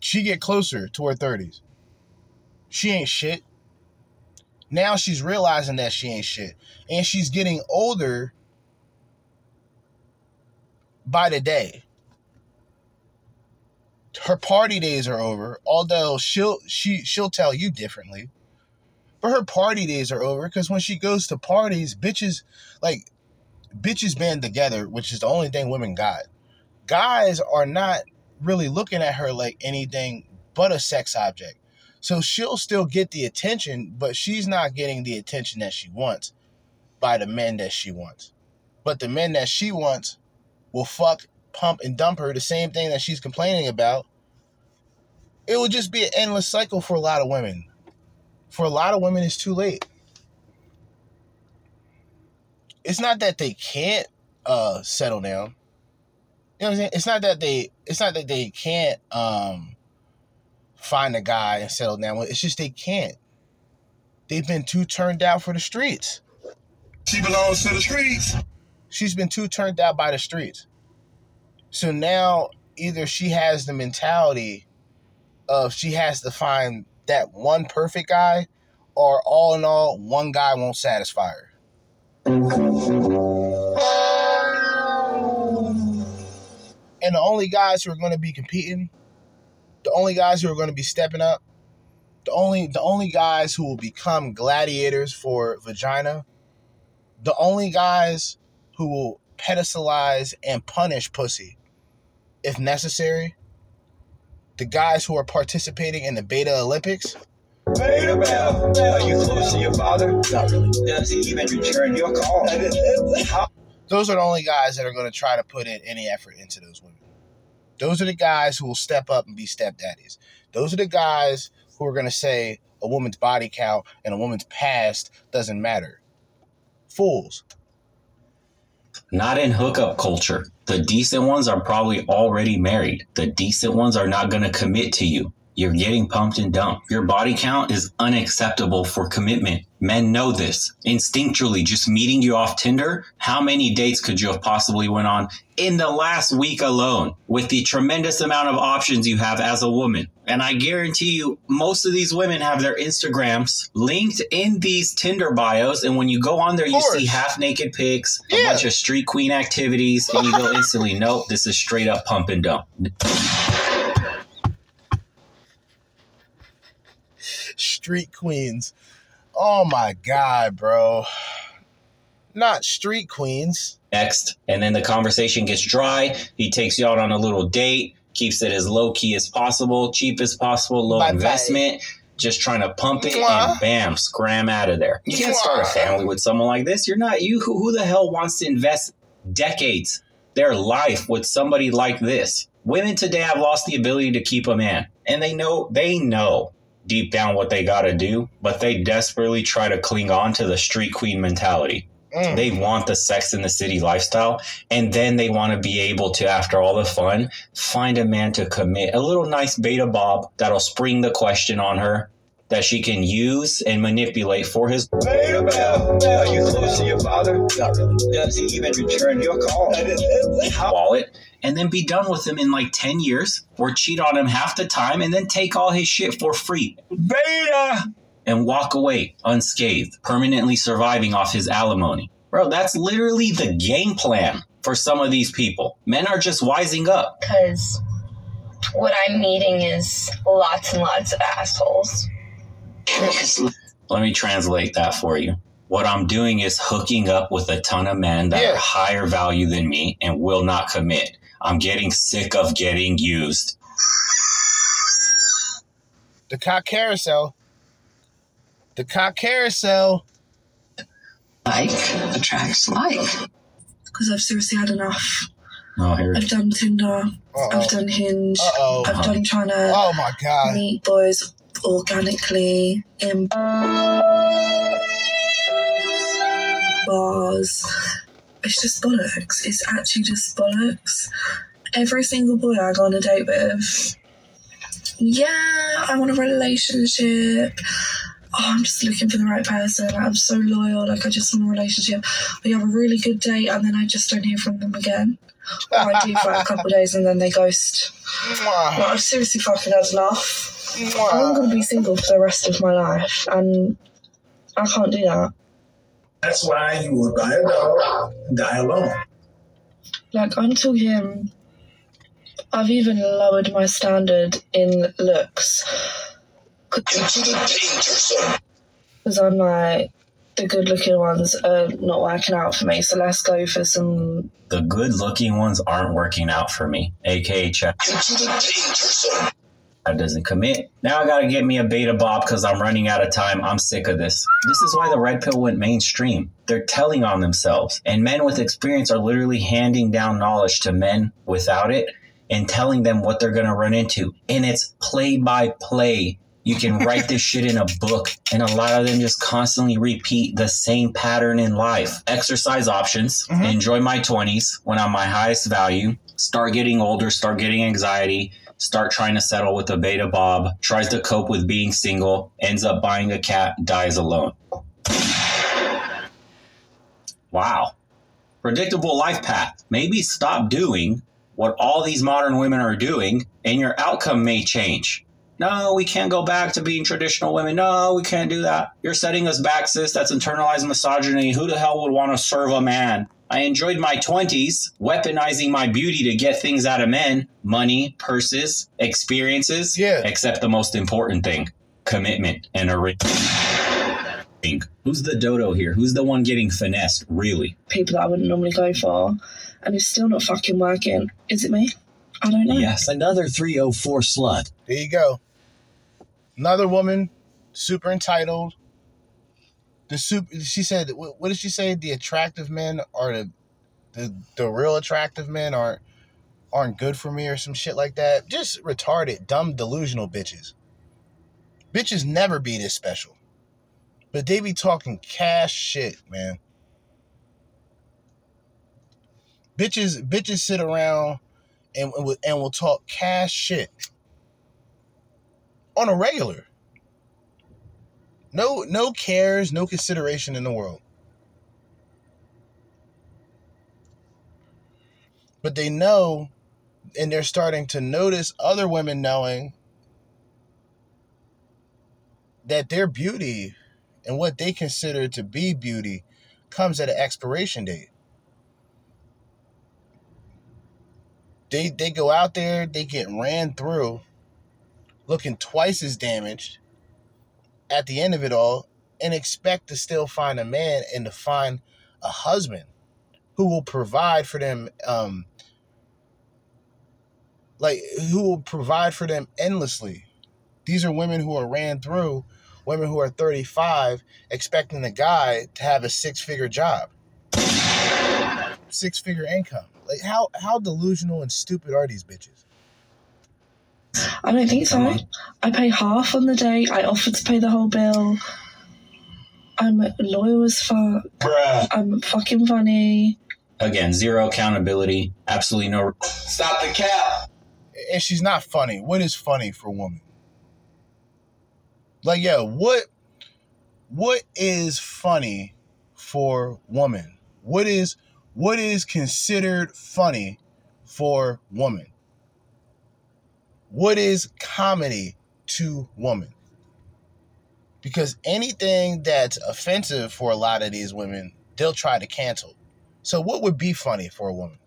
She get closer to her 30s. She ain't shit. Now she's realizing that she ain't shit. And she's getting older by the day. Her party days are over, although she'll she she'll tell you differently. But her party days are over because when she goes to parties, bitches like bitches band together, which is the only thing women got. Guys are not really looking at her like anything but a sex object. So she'll still get the attention, but she's not getting the attention that she wants by the men that she wants. But the men that she wants will fuck, pump, and dump her the same thing that she's complaining about. It will just be an endless cycle for a lot of women. For a lot of women, it's too late. It's not that they can't uh, settle down. You know what I'm saying? It's not that they. It's not that they can't um, find a guy and settle down with. It's just they can't. They've been too turned out for the streets. She belongs to the streets. She's been too turned out by the streets. So now either she has the mentality of she has to find that one perfect guy, or all in all, one guy won't satisfy her. and the only guys who are going to be competing, the only guys who are going to be stepping up, the only the only guys who will become gladiators for vagina, the only guys who will pedestalize and punish pussy if necessary, the guys who are participating in the Beta Olympics. Beta Bell, are you close to your father? Not really. Does he even return your call? Those are the only guys that are going to try to put in any effort into those women. Those are the guys who will step up and be stepdaddies. Those are the guys who are going to say a woman's body count and a woman's past doesn't matter. Fools. Not in hookup culture. The decent ones are probably already married. The decent ones are not going to commit to you. You're getting pumped and dumped. Your body count is unacceptable for commitment. Men know this. Instinctually, just meeting you off Tinder, how many dates could you have possibly went on in the last week alone with the tremendous amount of options you have as a woman? And I guarantee you, most of these women have their Instagrams linked in these Tinder bios. And when you go on there, you see half naked pics, a Yeah. bunch of street queen activities, and you go instantly, nope, this is straight up pump and dump. Street queens. Oh my God, bro. Not street queens. next and then the conversation gets dry he takes you out on a little date keeps it as low key as possible cheap as possible low Bye-bye. investment just trying to pump it Mwah. and bam scram out of there you can't start a family with someone like this you're not you who, who the hell wants to invest decades their life with somebody like this women today have lost the ability to keep a man and they know they know deep down what they got to do but they desperately try to cling on to the street queen mentality Mm. they want the Sex and the City lifestyle and then they want to be able to after all the fun find a man to commit a little nice beta bob that'll spring the question on her that she can use and manipulate for his Beta Bell, are you close to your father? Not really. Does he even return your call? wallet and then be done with him in like 10 years or cheat on him half the time and then take all his shit for free Beta! and walk away unscathed permanently surviving off his alimony bro that's literally the game plan for some of these people men are just wising up Because what I'm meeting is lots and lots of assholes. Let me translate that for you. What I'm doing is hooking up with a ton of men that Yeah. are higher value than me and will not commit. I'm getting sick of getting used. The cock carousel. The cock carousel. Like attracts like. because I've seriously had enough. Oh. I've done Tinder, Uh-oh. I've done Hinge, Uh-oh. I've done trying to Oh my God. meet boys organically in bars. It's just bollocks. It's actually just bollocks. Every single boy I go on a date with, yeah, I want a relationship. Oh, I'm just looking for the right person. I'm so loyal. Like, I just want a relationship. We have a really good date, and then I just don't hear from them again. Or I do for a couple of days, and then they ghost. (laughs) Well, I've seriously fucking had enough. I'm gonna be single for the rest of my life, and I can't do that. That's why you will buy a dog, die alone. Like, I'm talking. I've even lowered my standard in looks Into the danger zone. because I'm like, the good looking ones are not working out for me, so let's go for some. The good looking ones aren't working out for me, aka Chad Into the danger zone. doesn't commit. Now I gotta get me a beta bob because I'm running out of time. I'm sick of this. This is why the red pill went mainstream. They're telling on themselves. And men with experience are literally handing down knowledge to men without it and telling them what they're gonna run into. And it's play by play. You can (laughs) write this shit in a book, and a lot of them just constantly repeat the same pattern in life. Exercise options, Mhm. enjoy my 20s when I'm my highest value, start getting older, start getting anxiety, start trying to settle with a beta bob, tries to cope with being single, ends up buying a cat, dies alone. Wow. Predictable life path. Maybe stop doing what all these modern women are doing, and your outcome may change. No, we can't go back to being traditional women. No, we can't do that. You're setting us back, sis. That's internalized misogyny. Who the hell would want to serve a man? I enjoyed my 20s, weaponizing my beauty to get things out of men money, purses, experiences. Yeah. Except the most important thing commitment and a ring. Who's the dodo here? Who's the one getting finessed, really? People that I wouldn't normally go for, and it's still not fucking working. Is it me? I don't know. Yes. Another 304 slut. There you go. Another woman, super entitled. The super. She said, "What what did she say? The attractive men are the, the the real attractive men aren't aren't good for me or some shit like that. Just retarded, dumb, delusional bitches. Bitches never be this special, but they be talking cash shit, man. Bitches, bitches sit around and and will- and will talk cash shit on a regular. No, no cares, no consideration in the world. But they know, and they're starting to notice other women knowing that their beauty and what they consider to be beauty comes at an expiration date. They they go out there, they get ran through, looking twice as damaged at the end of it all, and expect to still find a man and to find a husband who will provide for them um like who will provide for them endlessly. These are women who are ran through, women who are 35 expecting the guy to have a six-figure job. Six-figure income. Like how how delusional and stupid are these bitches? I don't think so. I pay half on the day. I offered to pay the whole bill. I'm loyal as fuck. Bruh. I'm fucking funny. Again, zero accountability, absolutely no. Stop the cap. And she's not funny. What is funny for a woman? Like, yeah, what what is funny for woman? What is what is considered funny for woman? What is comedy to woman? Because anything that's offensive for a lot of these women, they'll try to cancel. So what would be funny for a woman?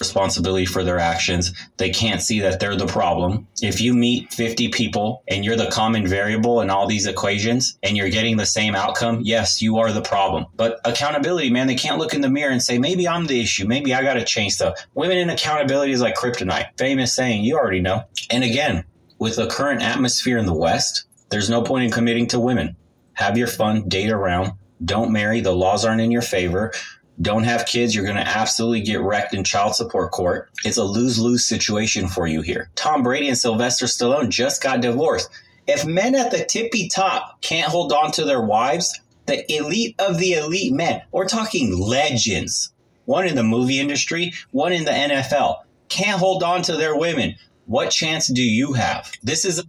Responsibility for their actions. They can't see that they're the problem. If you meet 50 people and you're the common variable in all these equations and you're getting the same outcome, yes, you are the problem. But accountability, man, they can't look in the mirror and say, maybe I'm the issue. Maybe I got to change stuff. Women in accountability is like kryptonite. Famous saying, you already know. And again, with the current atmosphere in the West, there's no point in committing to women. Have your fun, date around, don't marry. The laws aren't in your favor don't have kids, you're going to absolutely get wrecked in child support court. It's a lose lose situation for you here. Tom Brady and Sylvester Stallone just got divorced. If men at the tippy top can't hold on to their wives, the elite of the elite men, we're talking legends, one in the movie industry, one in the NFL, can't hold on to their women. What chance do you have? This is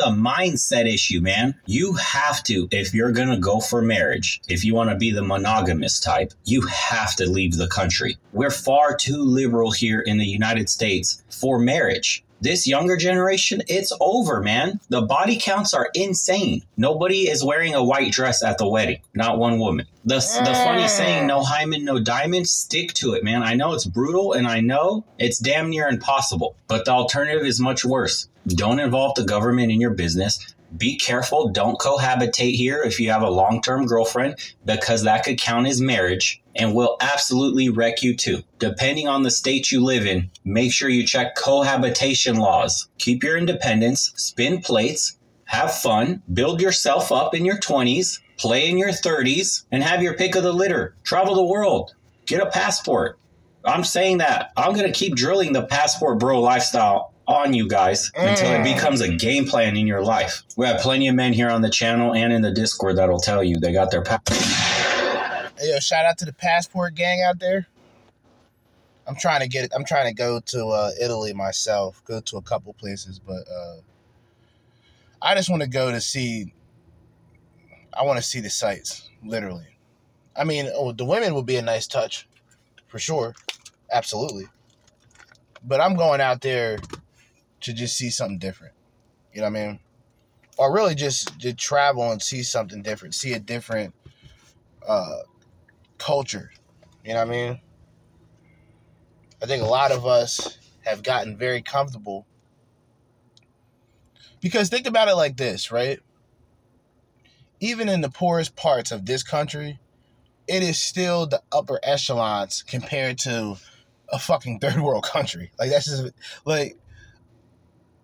a mindset issue, man. You have to, if you're going to go for marriage, if you want to be the monogamous type, you have to leave the country. We're far too liberal here in the United States for marriage. This younger generation, it's over, man. The body counts are insane. Nobody is wearing a white dress at the wedding. Not one woman. The, the funny mm. saying, no hymen, no diamond, stick to it, man. I know it's brutal and I know it's damn near impossible, but the alternative is much worse. Don't involve the government in your business. Be careful. Don't cohabitate here if you have a long term girlfriend, because that could count as marriage and will absolutely wreck you too. Depending on the state you live in, make sure you check cohabitation laws. Keep your independence, spin plates, have fun, build yourself up in your 20s, play in your 30s, and have your pick of the litter. Travel the world. Get a passport. I'm saying that. I'm going to keep drilling the passport bro lifestyle on you guys until it becomes a game plan in your life. We have plenty of men here on the channel and in the Discord that'll tell you they got their pa- Hey, yo, shout out to the passport gang out there. I'm trying to get it. I'm trying to go to uh, Italy myself. Go to a couple places, but uh, I just want to go to see. I want to see the sights, literally. I mean, oh, the women would be a nice touch, for sure, absolutely. But I'm going out there to just see something different. You know what I mean? Or really just to travel and see something different, see a different uh, culture. You know what I mean? I think a lot of us have gotten very comfortable. Because think about it like this, right? Even in the poorest parts of this country, it is still the upper echelons compared to a fucking (laughs) third world country. Like that's just like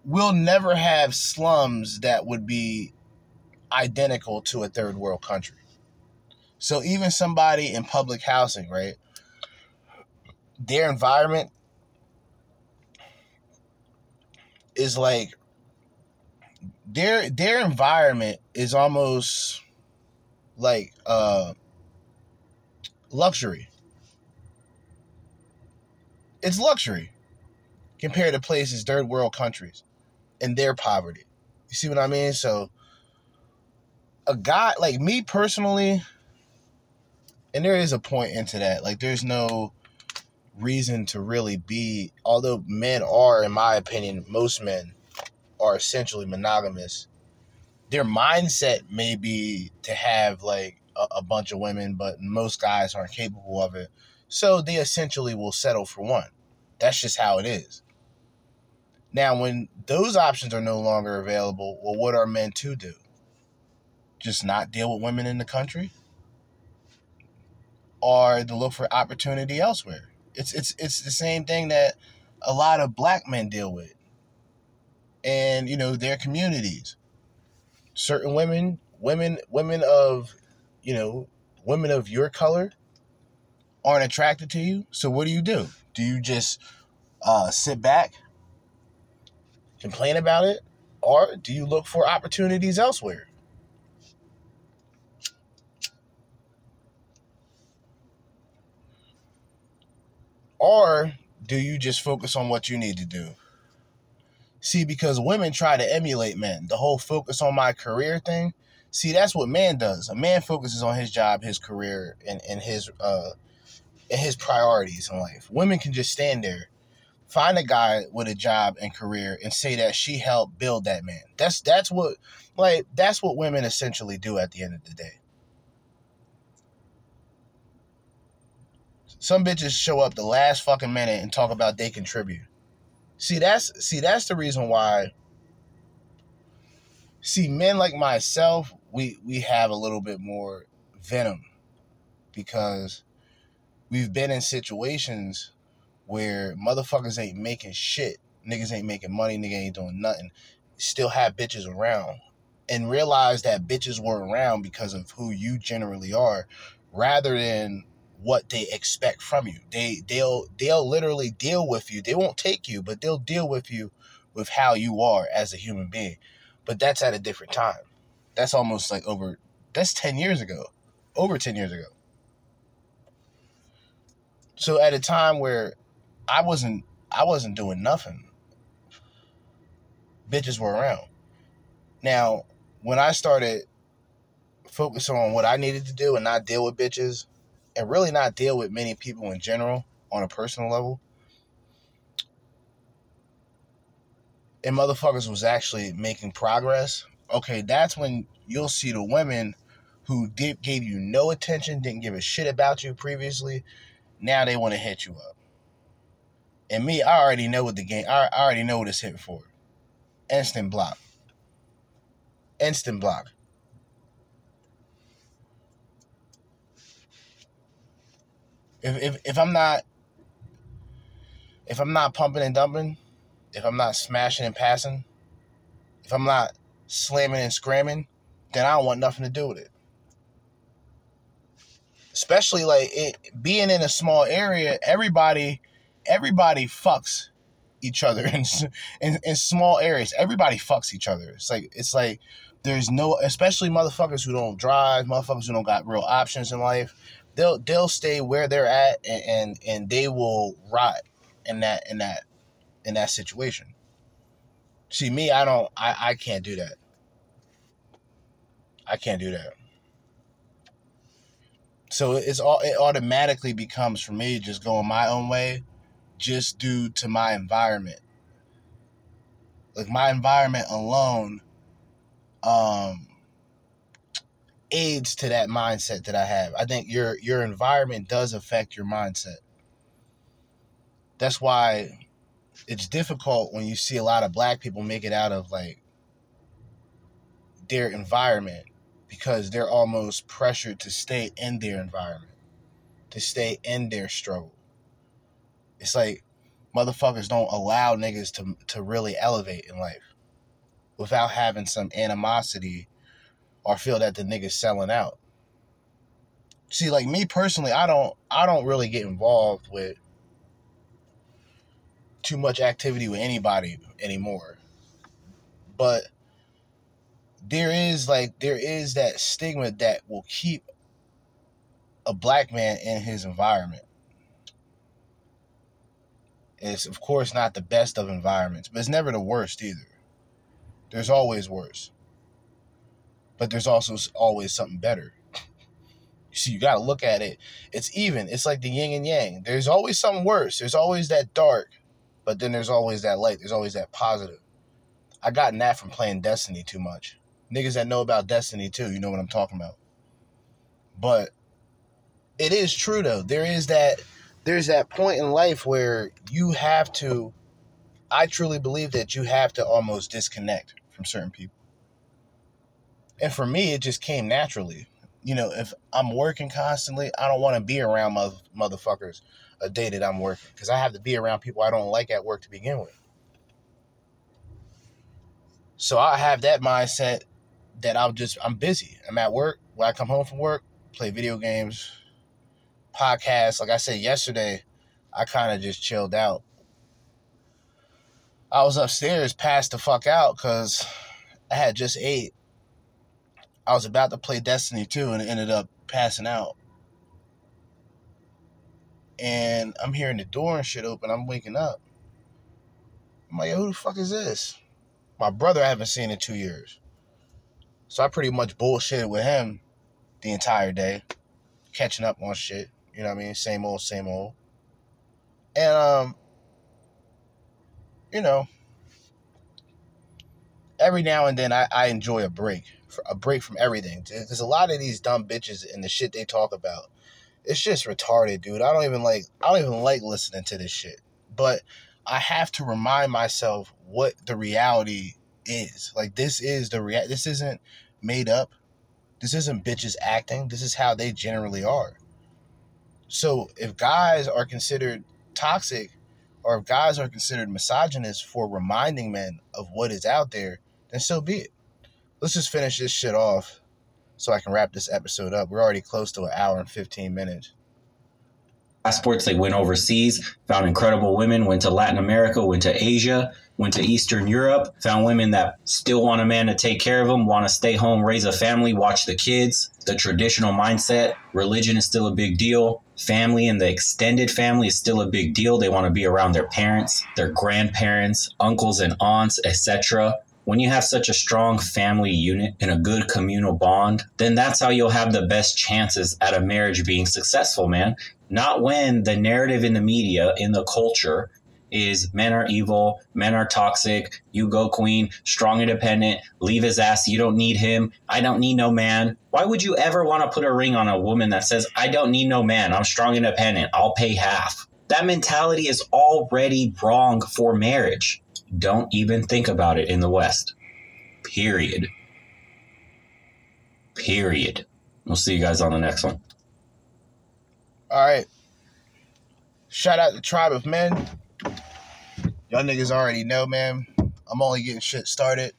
we'll never have slums that would be identical to a third world country. So even somebody in public housing, right? Their environment is like their their environment is almost like uh luxury. It's luxury compared to places third world countries and their poverty. You see what I mean? So a guy like me personally, and there is a point into that. Like there's no reason to really be although men are, in my opinion, most men are essentially monogamous. Their mindset may be to have like a, a bunch of women, but most guys aren't capable of it. So they essentially will settle for one. That's just how it is. Now, when those options are no longer available, well, what are men to do? Just not deal with women in the country? Or to look for opportunity elsewhere? It's it's it's the same thing that a lot of black men deal with. And, you know, their communities. Certain women, women, women of, you know, women of your color aren't attracted to you. So what do you do? Do you just uh, sit back complain about it, or do you look for opportunities elsewhere? Or do you just focus on what you need to do? See, because women try to emulate men, the whole focus on my career thing. See, that's what man does. A man focuses on his job, his career, and, and his uh and his priorities in life. Women can just stand there find a guy with a job and career and say that she helped build that man. That's that's what like that's what women essentially do at the end of the day. Some bitches show up the last fucking minute and talk about they contribute. See, that's see that's the reason why see men like myself, we we have a little bit more venom because we've been in situations where motherfuckers ain't making shit. Niggas ain't making money, nigga ain't doing nothing. Still have bitches around. And realize that bitches were around because of who you generally are, rather than what they expect from you. They they'll they'll literally deal with you. They won't take you, but they'll deal with you with how you are as a human being. But that's at a different time. That's almost like over that's 10 years ago. Over 10 years ago. So at a time where I wasn't I wasn't doing nothing. Bitches were around. Now, when I started focusing on what I needed to do and not deal with bitches and really not deal with many people in general on a personal level, and motherfuckers was actually making progress, okay, that's when you'll see the women who did, gave you no attention, didn't give a shit about you previously, now they want to hit you up. And me, I already know what the game. I, I already know what it's hit for. Instant block. Instant block. If, if if I'm not if I'm not pumping and dumping, if I'm not smashing and passing, if I'm not slamming and scramming, then I don't want nothing to do with it. Especially like it being in a small area, everybody everybody fucks each other (laughs) in, in in small areas. Everybody fucks each other. It's like it's like there's no, especially motherfuckers who don't drive, motherfuckers who don't got real options in life. They'll they'll stay where they're at and and, and they will rot in that in that in that situation. See me, I don't, I I can't do that. I can't do that. So it's all it automatically becomes for me just going my own way just due to my environment. Like my environment alone, um, aids to that mindset that I have. I think your your environment does affect your mindset. That's why it's difficult when you see a lot of black people make it out of like their environment because they're almost pressured to stay in their environment, to stay in their struggle. It's like motherfuckers don't allow niggas to to really elevate in life without having some animosity or feel that the nigga's selling out. See, like me personally, I don't I don't really get involved with too much activity with anybody anymore. But there is like there is that stigma that will keep a black man in his environment. It's of course not the best of environments, but it's never the worst either. There's always worse. But there's also always something better. So you got to look at it. It's even. It's like the yin and yang. There's always something worse. There's always that dark, but then there's always that light. There's always that positive. I gotten that from playing Destiny too much. Niggas that know about Destiny too, you know what I'm talking about. But it is true though. There is that there's that point in life where you have to I truly believe that you have to almost disconnect from certain people. And for me, it just came naturally you know, if I'm working constantly, I don't want to be around mother, motherfuckers a day that I'm working because I have to be around people I don't like at work to begin with. So I have that mindset that I'm just I'm busy. I'm at work. When I come home from work, play video games, podcasts. Like I said yesterday, I kind of just chilled out. I was upstairs, passed the fuck out because I had just ate I was about to play Destiny 2 and ended up passing out. And I'm hearing the door and shit open. I'm waking up. I'm like, who the fuck is this? My brother I haven't seen in two years. So I pretty much bullshitted with him the entire day, catching up on shit. You know what I mean? Same old, same old. And um, you know, every now and then I, I enjoy a break a break from everything. There's a lot of these dumb bitches and the shit they talk about. It's just retarded, dude. I don't even like I don't even like listening to this shit. But I have to remind myself what the reality is. Like this is the rea- this isn't made up. This isn't bitches acting. This is how they generally are. So if guys are considered toxic or if guys are considered misogynist for reminding men of what is out there, then so be it let's just finish this shit off so I can wrap this episode up. We're already close to an hour and 15 minutes. Passports, they went overseas, found incredible women, went to Latin America, went to Asia, went to Eastern Europe, found women that still want a man to take care of them, want to stay home, raise a family, watch the kids. The traditional mindset, religion is still a big deal. Family and the extended family is still a big deal. They want to be around their parents, their grandparents, uncles and aunts, etc when you have such a strong family unit and a good communal bond, then that's how you'll have the best chances at a marriage being successful, man. Not when the narrative in the media, in the culture, is men are evil, men are toxic, you go queen, strong independent, leave his ass, you don't need him, I don't need no man. Why would you ever want to put a ring on a woman that says, I don't need no man, I'm strong independent, I'll pay half? That mentality is already wrong for marriage don't even think about it in the West. Period. Period. We'll see you guys on the next one. All right. Shout out the Tribe of Men. Y'all niggas already know, man. I'm only getting shit started.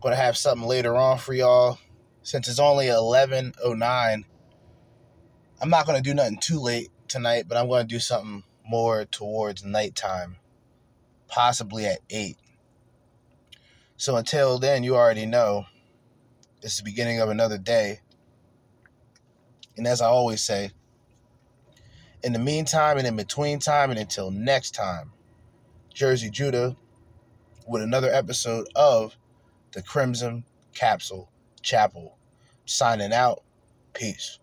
Gonna have something later on for y'all. Since it's only 11.09, I'm not gonna do nothing too late tonight, but I'm gonna do something more towards nighttime possibly at 8. So until then, you already know it's the beginning of another day. And as I always say, in the meantime and in between time and until next time, Jerzee Judah with another episode of the Crimson Capsule Chapel. Signing out. Peace.